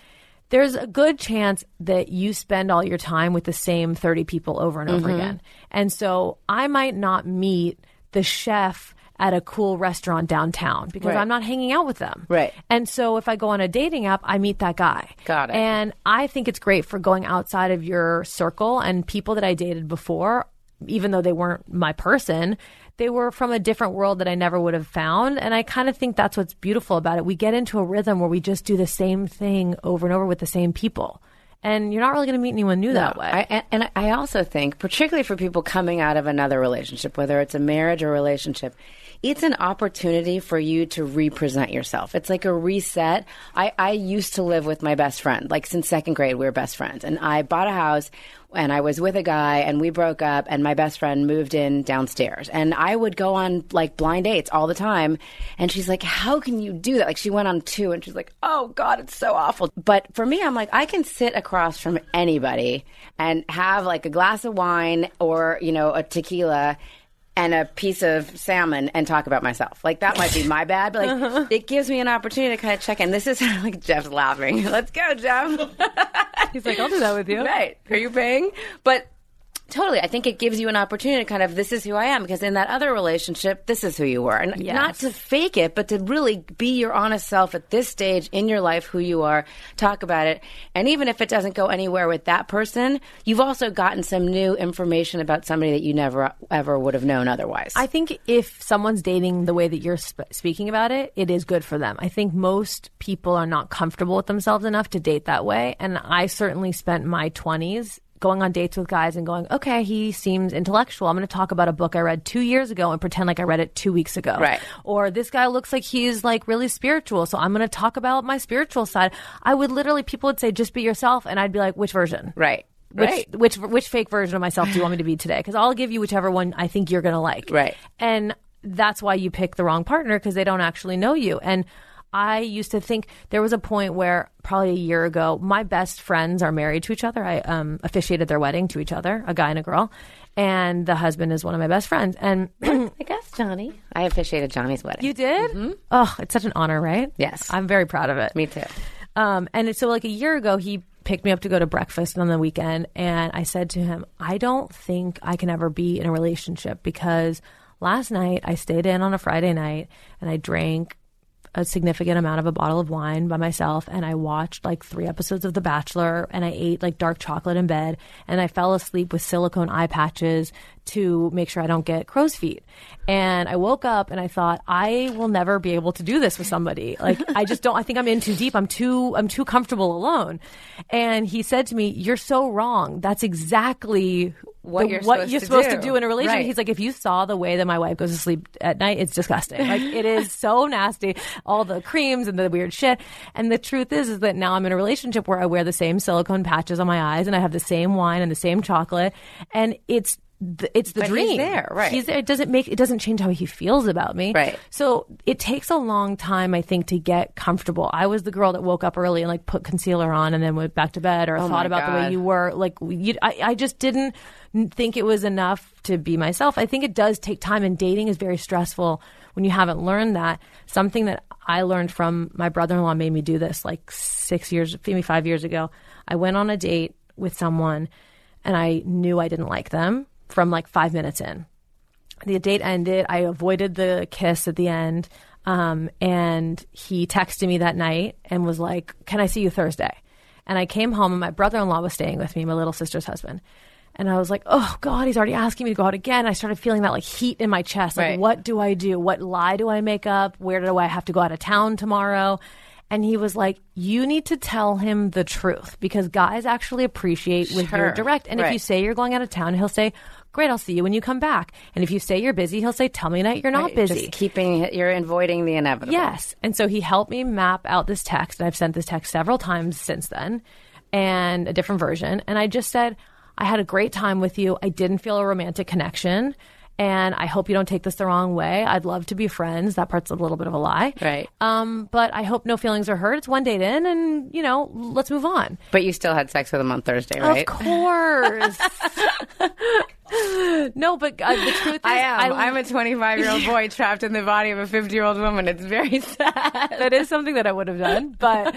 S6: there's a good chance that you spend all your time with the same 30 people over and over
S2: Mm-hmm.
S6: again. And so I might not meet the chef at a cool restaurant downtown because
S2: Right.
S6: I'm not hanging out with them.
S2: Right.
S6: And so if I go on a dating app, I meet that guy.
S2: Got it.
S6: And I think it's great for going outside of your circle and people that I dated before, even though they weren't my person, they were from a different world that I never would have found. And I kind of think that's what's beautiful about it. We get into a rhythm where we just do the same thing over and over with the same people. And you're not really going to meet anyone new that way.
S2: I, and- and I also think, particularly for people coming out of another relationship, whether it's a marriage or relationship, it's an opportunity for you to represent yourself. It's like a reset. I, I used to live with my best friend, like since second grade, we were best friends. And I bought a house and I was with a guy and we broke up and my best friend moved in downstairs. And I would go on like blind dates all the time. And she's like, How can you do that? Like she went on two and she's like, Oh God, it's so awful. But for me, I'm like, I can sit across from anybody and have like a glass of wine or, you know, a tequila and a piece of salmon and talk about myself. Like that might be my bad, but like [laughs] it gives me an opportunity to kind of check in. This is [laughs] like Jeff's laughing. [laughs] Let's go, Jeff.
S6: He's like, I'll do that with you.
S2: Right. Are you paying? But totally, I think it gives you an opportunity to kind of, this is who I am, because in that other relationship, this is who you were. And
S6: Yes.
S2: not to fake it, but to really be your honest self at this stage in your life, who you are, talk about it. And even if it doesn't go anywhere with that person, you've also gotten some new information about somebody that you never ever would have known otherwise.
S6: I think if someone's dating the way that you're sp- speaking about it, it is good for them. I think most people are not comfortable with themselves enough to date that way. And I certainly spent my 20s going on dates with guys and going, okay, he seems intellectual. I'm going to talk about a book I read two years ago and pretend like I read it two weeks ago.
S2: Right.
S6: Or this guy looks like he's like really spiritual. So I'm going to talk about my spiritual side. I would literally, people would say, just be yourself. And I'd be like, which version?
S2: right.
S6: Which,
S2: right.
S6: which which fake version of myself do you want me to be today? Because I'll give you whichever one I think you're going to like.
S2: Right.
S6: And that's why you pick the wrong partner because they don't actually know you. And I used to think there was a point where probably a year ago, my best friends are married to each other. I um, officiated their wedding to each other, a guy and a girl, and the husband is one of my best friends. And [clears throat]
S2: I guess Johnny. I officiated Johnny's wedding.
S6: you did? Oh, it's such an honor, right?
S2: Yes.
S6: I'm very proud of it.
S2: Me too.
S6: Um, and so like a year ago, he picked me up to go to breakfast on the weekend, and I said to him, "I don't think I can ever be in a relationship because last night I stayed in on a Friday night and I drank." A significant amount of a bottle of wine by myself, and I watched like three episodes of The Bachelor, and I ate like dark chocolate in bed, and I fell asleep with silicone eye patches to make sure I don't get crow's feet. And I woke up and I thought, I will never be able to do this with somebody. Like, [laughs] I just don't, I think I'm in too deep. I'm too, I'm too comfortable alone. And he said to me, You're so wrong. That's exactly
S2: What
S6: the-
S2: you're
S6: what
S2: supposed
S6: you're
S2: to
S6: supposed
S2: do.
S6: to do in a relationship.
S2: Right.
S6: He's like, if you saw the way that my wife goes to sleep at night, it's disgusting. Like it is [laughs] so nasty. All the creams and the weird shit. And the truth is, is that now I'm in a relationship where I wear the same silicone patches on my eyes and I have the same wine and the same chocolate. And it's, the, it's the
S2: But he's
S6: dream.
S2: there, right.
S6: He's there. It doesn't make, it doesn't change how he feels about me.
S2: Right.
S6: So it takes a long time, I think, to get comfortable. I was the girl that woke up early and like put concealer on and then went back to bed or
S2: Oh
S6: thought about the way you were. Like, you, I, I just didn't think it was enough to be myself. I think it does take time, and dating is very stressful when you haven't learned that. Something that I learned from my brother in law made me do this like six years, maybe five years ago. I went on a date with someone and I knew I didn't like them from like five minutes in the date ended. I avoided the kiss at the end. Um, and he texted me that night and was like, Can I see you Thursday? And I came home and my brother in law was staying with me, my little sister's husband. And I was like, oh God, he's already asking me to go out again. I started feeling that like heat in my chest. Like,
S2: Right.
S6: what do I do? What lie do I make up? Where do I have to go out of town tomorrow? And he was like, you need to tell him the truth because guys actually appreciate when
S2: Sure.
S6: you're direct. And if you say you're going out of town, he'll say, great, I'll see you when you come back. And if you say you're busy, he'll say, tell me that you're not
S2: Right,
S6: busy.
S2: Just keeping you're avoiding the inevitable.
S6: Yes. And so he helped me map out this text, and I've sent this text several times since then. and a different version. And I just said, I had a great time with you. I didn't feel a romantic connection. And I hope you don't take this the wrong way. I'd love to be friends. That part's a little bit of a lie.
S2: Right.
S6: Um, but I hope no feelings are hurt. It's one date in, and, you know, let's move on.
S2: But you still had sex with him on Thursday, right?
S6: Of course. [laughs] [laughs] no, but uh, the truth is,
S2: I am.
S6: I,
S2: I'm a 25 year old [laughs] boy trapped in the body of a 50 year old woman. It's very [laughs] sad.
S6: that is something that I would have done, but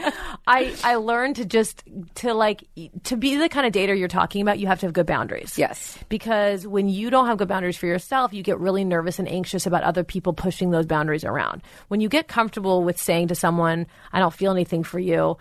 S6: I I learned to just to like to be the kind of dater you're talking about. You have to have good boundaries.
S2: Yes.
S6: because when you don't have good boundaries for yourself, you get really nervous and anxious about other people pushing those boundaries around. When you get comfortable with saying to someone, "I don't feel anything for you,"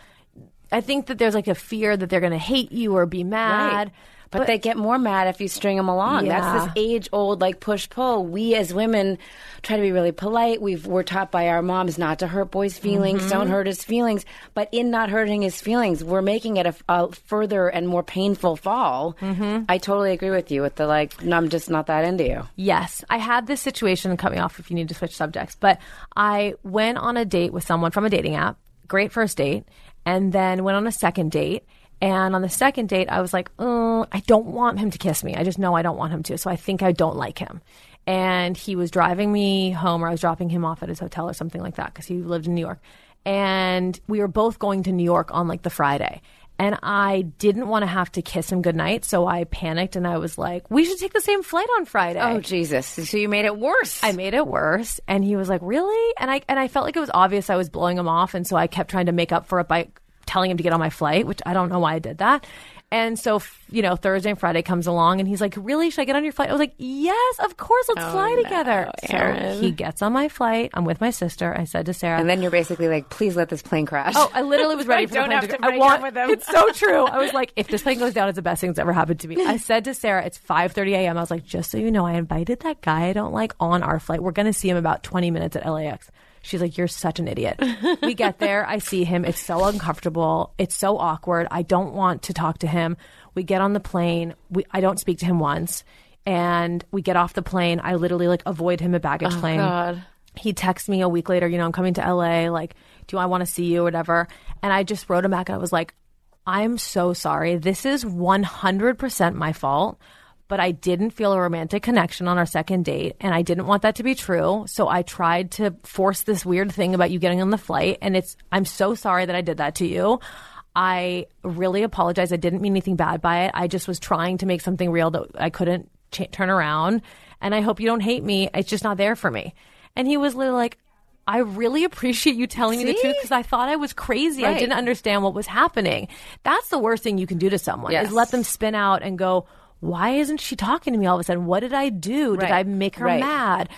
S6: I think that there's like a fear that they're going to hate you or be mad.
S2: But, they get more mad if you string them along.
S6: Yeah.
S2: That's this age old like push pull. We as women try to be really polite. We've, we're taught by our moms not to hurt boys' feelings,
S6: Mm-hmm.
S2: don't hurt his feelings. But in not hurting his feelings, we're making it a, a further and more painful fall. Mm-hmm. I totally agree with you with the like, no, I'm just not that into you.
S6: Yes, I had this situation. Cut me off if you need to switch subjects. But I went on a date with someone from a dating app. Great first date, and then went on a second date. And on the second date, I was like, oh, I don't want him to kiss me. I just know I don't want him to. So I think I don't like him. And he was driving me home, or I was dropping him off at his hotel or something like that because he lived in New York. And we were both going to New York on like the Friday. And I didn't want to have to kiss him goodnight. So I panicked and I was like, we should take the same flight on Friday.
S2: Oh, Jesus. So you made it worse.
S6: I made it worse. And he was like, "Really?" And I and I felt like it was obvious I was blowing him off, and so I kept trying to make up for it by telling him to get on my flight, which I don't know why I did that. And so, you know, Thursday and Friday comes along, and he's like, "Really? Should I get on your flight?" I was like, "Yes, of course. Let's oh, fly together." So he gets on my flight. I'm with my sister. I said to Sara,
S2: and then you're basically like, please let this plane crash.
S6: Oh, I literally was [laughs] ready for
S2: don't
S6: the plane
S2: have
S6: to
S2: to.
S6: I want,
S2: with [laughs] him.
S6: It's so true. I was like, [laughs] if this plane goes down, it's the best thing that's ever happened to me. I said to Sara, it's 5:30 a.m. I was like, just so you know, I invited that guy I don't like on our flight. We're going to see him about 20 minutes at LAX. She's like, you're such an idiot. [laughs] we get there, I see him. It's so uncomfortable. It's so awkward. I don't want to talk to him. We get on the plane. We, I don't speak to him once. And we get off the plane. I literally like avoid him at baggage oh, claim
S2: God.
S6: he texts me a week later, you know, I'm coming to LA, like, do I want to see you or whatever? And I just wrote him back and I was like, I'm so sorry. This is 100% my fault, but I didn't feel a romantic connection on our second date and I didn't want that to be true. So I tried to force this weird thing about you getting on the flight and it's, I'm so sorry that I did that to you. I really apologize. I didn't mean anything bad by it. I just was trying to make something real that I couldn't ch- turn around. And I hope you don't hate me. It's just not there for me. And he was literally like, I really appreciate you telling me the truth because I thought I was crazy. I didn't understand what was happening. That's the worst thing you can do to someone
S2: Yes.
S6: is let them spin out and go, why isn't she talking to me all of a sudden? What did I do? Did
S2: Right.
S6: I make her
S2: Right.
S6: mad?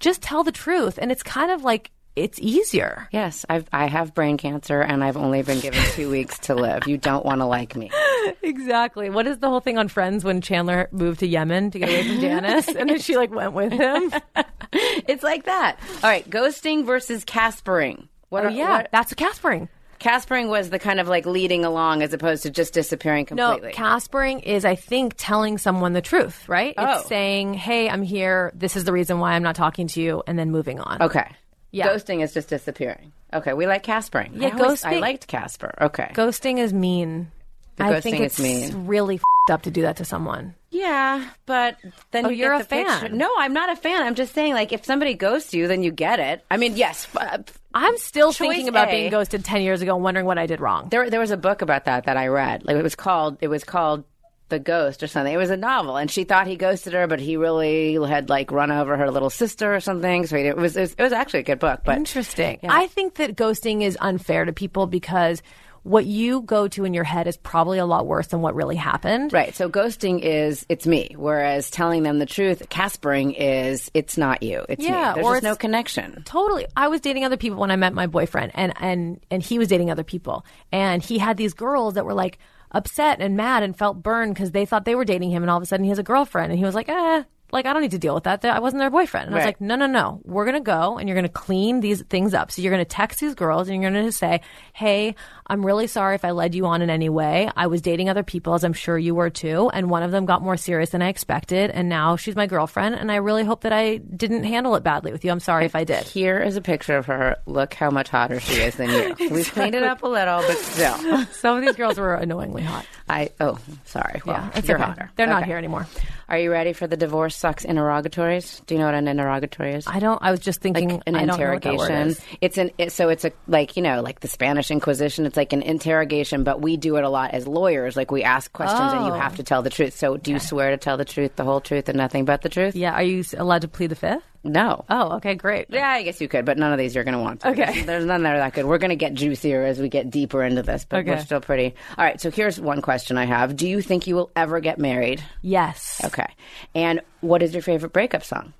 S6: Just tell the truth. And it's kind of like, it's easier.
S2: Yes, I've, I have brain cancer and I've only been given two weeks to live. You don't want to like me. [laughs]
S6: Exactly. What is the whole thing on Friends when Chandler moved to Yemen to get away from [laughs] Janice and then she like went with him? [laughs]
S2: It's like that. All right, ghosting versus caspering. What
S6: Oh
S2: are-
S6: yeah,
S2: what-
S6: that's a Caspering.
S2: Caspering was the kind of like leading along as opposed to just disappearing completely. No.
S6: Caspering is, I think, telling someone the truth, right?
S2: Oh.
S6: It's saying, hey, I'm here. This is the reason why I'm not talking to you, and then moving on.
S2: okay.
S6: Yeah.
S2: Ghosting is just disappearing. Okay, we like caspering.
S6: Yeah,
S2: I always- I liked Casper. Okay.
S6: Ghosting is mean.
S2: The
S6: I think
S2: ghosting
S6: it's
S2: is mean.
S6: really fed up to do that to someone.
S2: Yeah, but then
S6: Oh,
S2: you
S6: you're
S2: get
S6: a
S2: the picture.
S6: fan.
S2: No, I'm not a fan. I'm just saying, like, if somebody ghosts you, then you get it. I mean, yes. uh,
S6: I'm still thinking about
S2: A.
S6: being ghosted 10 years ago and wondering what I did wrong.
S2: There, there was a book about that that I read. Like, it was called. It was called The Ghost or something. It was a novel, and she thought he ghosted her, but he really had like run over her little sister or something. So it was, it was. It was actually a good book. But
S6: Interesting. I think that ghosting is unfair to people because what you go to in your head is probably a lot worse than what really happened.
S2: Right. So ghosting is it's me, whereas telling them the truth, caspering is it's not you. It's
S6: Yeah,
S2: me. There's
S6: or
S2: just no connection.
S6: Totally. I was dating other people when I met my boyfriend and and and he was dating other people. And he had these girls that were like upset and mad and felt burned because they thought they were dating him and all of a sudden he has a girlfriend and he was like, "Eh, like I don't need to deal with that. I wasn't their boyfriend. And I was like, no, no, no. We're gonna go and you're gonna clean these things up. So you're gonna text these girls and you're gonna say, hey, I'm really sorry if I led you on in any way. I was dating other people, as I'm sure you were too, and one of them got more serious than I expected, and now she's my girlfriend. And I really hope that I didn't handle it badly with you. I'm sorry if I did.
S2: Here is a picture of her. Look how much hotter she is than you. [laughs] We've cleaned it up a little, but still. [laughs]
S6: Some of these girls were annoyingly hot.
S2: I oh, sorry. Well,
S6: Yeah, it's
S2: you're
S6: okay.
S2: hotter.
S6: They're not here anymore.
S2: Are you ready for the divorce sucks interrogatories? Do you know what an interrogatory is?
S6: I don't. I was just thinking
S2: like an
S6: I don't know what that word
S2: interrogation. It's an it, so it's a like you know like the Spanish Inquisition. It's like an interrogation, but we do it a lot as lawyers. Like we ask questions and you
S6: Oh.
S2: have to tell the truth. So do you swear to tell the truth, the whole truth, and nothing but the truth?
S6: Yeah. Are you allowed to plead the fifth?
S2: No.
S6: Oh, okay, great.
S2: Yeah, I guess you could, but none of these you're going to want to.
S6: Okay.
S2: There's, none that are that good. We're going to get juicier as we get deeper into this, but we're still pretty. All right, so here's one question I have. Do you think you will ever get married?
S6: Yes.
S2: Okay. And what is your favorite breakup song?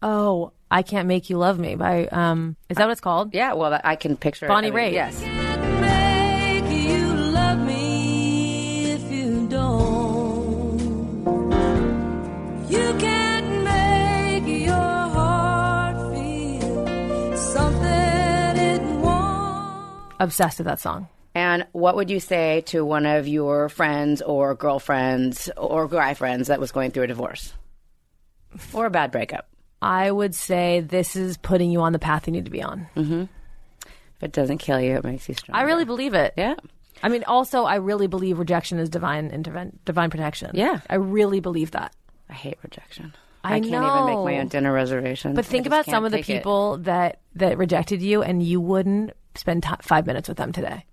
S6: Oh, I can't make you love me by um. Is that what it's called?
S2: Yeah, well, I can picture it.
S6: Bonnie
S2: I mean,
S6: Raitt.
S2: Yes.
S6: Obsessed with that song.
S2: And what would you say to one of your friends or girlfriends or guy friends that was going through a divorce or a bad breakup?
S6: I would say this is putting you on the path you need to be on. Mm-hmm.
S2: If it doesn't kill you, it makes you stronger.
S6: I really believe it.
S2: Yeah.
S6: I mean, also, I really believe rejection is divine interven- divine protection.
S2: Yeah.
S6: I really believe that.
S2: I hate rejection.
S6: I
S2: can't even make my own dinner reservations.
S6: But think about some of the
S2: take it.
S6: people that that rejected you, and you wouldn't spend ti five minutes with them today.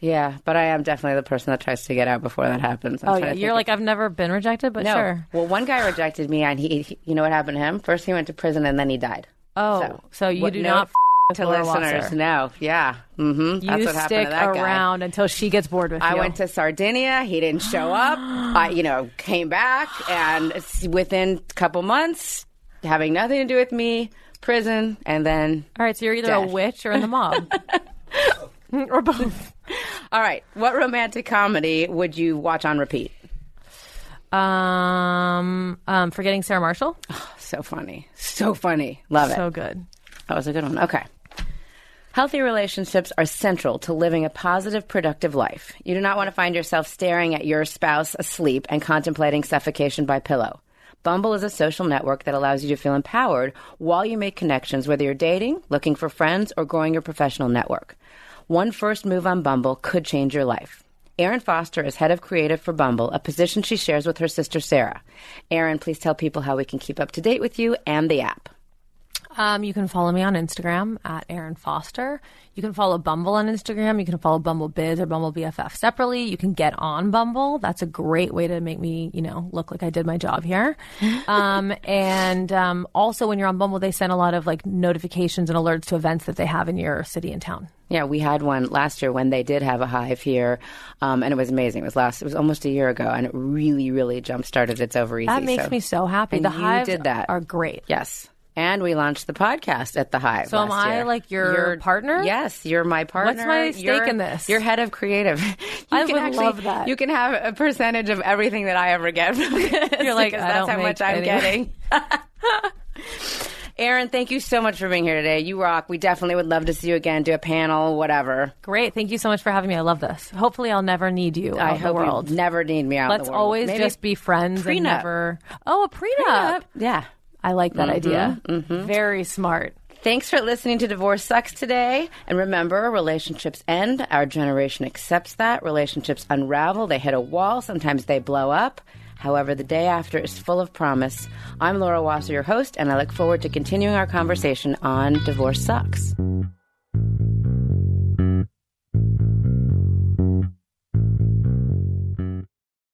S2: Yeah, but I am definitely the person that tries to get out before that happens. I'm
S6: Oh yeah, you're like I've never been rejected, but
S2: no.
S6: sure.
S2: Well, one guy rejected me, and he, he- you know what happened to him? First, he went to prison, and then he died.
S6: Oh, so, you
S2: what
S6: do
S2: note
S6: not f-
S2: to listeners.
S6: Wasser.
S2: No, yeah, mm-hmm.
S6: You
S2: That's what happened
S6: stick
S2: to that guy.
S6: around until she gets bored with
S2: I
S6: you.
S2: I went to Sardinia. He didn't show up. [gasps] I, you know, came back, and within a couple months, having nothing to do with me, prison, and then.
S6: All right, so you're either a witch or in the mob, [laughs] or both.
S2: All right, what romantic comedy would you watch on repeat?
S6: Um, um, forgetting Sarah Marshall.
S2: Oh, So funny, so funny. Love it.
S6: So good.
S2: That was a good one. Okay. Healthy relationships are central to living a positive, productive life. You do not want to find yourself staring at your spouse asleep and contemplating suffocation by pillow. Bumble is a social network that allows you to feel empowered while you make connections, whether you're dating, looking for friends, or growing your professional network. One first move on Bumble could change your life. Erin Foster is head of creative for Bumble, a position she shares with her sister Sara. Erin, please tell people how we can keep up to date with you and the app.
S6: Um, you can follow me on Instagram at Erin Foster. You can follow Bumble on Instagram. You can follow Bumble Biz or Bumble BFF separately. You can get on Bumble. That's a great way to make me, you know, look like I did my job here. [laughs] um, and um, also, when you're on Bumble, they send a lot of like notifications and alerts to events that they have in your city and town.
S2: Yeah, we had one last year when they did have a hive here, um, and it was amazing. It was last, it was almost a year ago, and it really, really jump started its over easy.
S6: That makes
S2: so-
S6: me so happy.
S2: And
S6: the hives
S2: did that.
S6: are great.
S2: Yes, and we launched the podcast at the Hive.
S6: So am I,
S2: year.
S6: like, your partner?
S2: Yes, you're my partner.
S6: What's my stake
S2: You're-
S6: in this?
S2: You're head of creative. [laughs] You
S6: I
S2: can
S6: would
S2: actually,
S6: love that.
S2: You can have a percentage of everything that I ever get. From [laughs] this
S6: You're like,
S2: that's how much I'm getting. [laughs] Erin, thank you so much for being here today. You rock. We definitely would love to see you again, do a panel, whatever.
S6: Great. Thank you so much for having me. I love this. Hopefully, I'll never need you
S2: I
S6: out in the
S2: hope
S6: world.
S2: you never need me out
S6: Let's
S2: the world.
S6: always
S2: Maybe
S6: just be friends
S2: prenup.
S6: and never. Oh, a prenup.
S2: Yeah.
S6: I like that idea.
S2: Mm-hmm.
S6: Very smart.
S2: Thanks for listening to Divorce Sucks today. And remember, relationships end. Our generation accepts that. Relationships unravel. They hit a wall. Sometimes they blow up. However, the day after is full of promise. I'm Laura Wasser, your host, and I look forward to continuing our conversation on Divorce Sucks.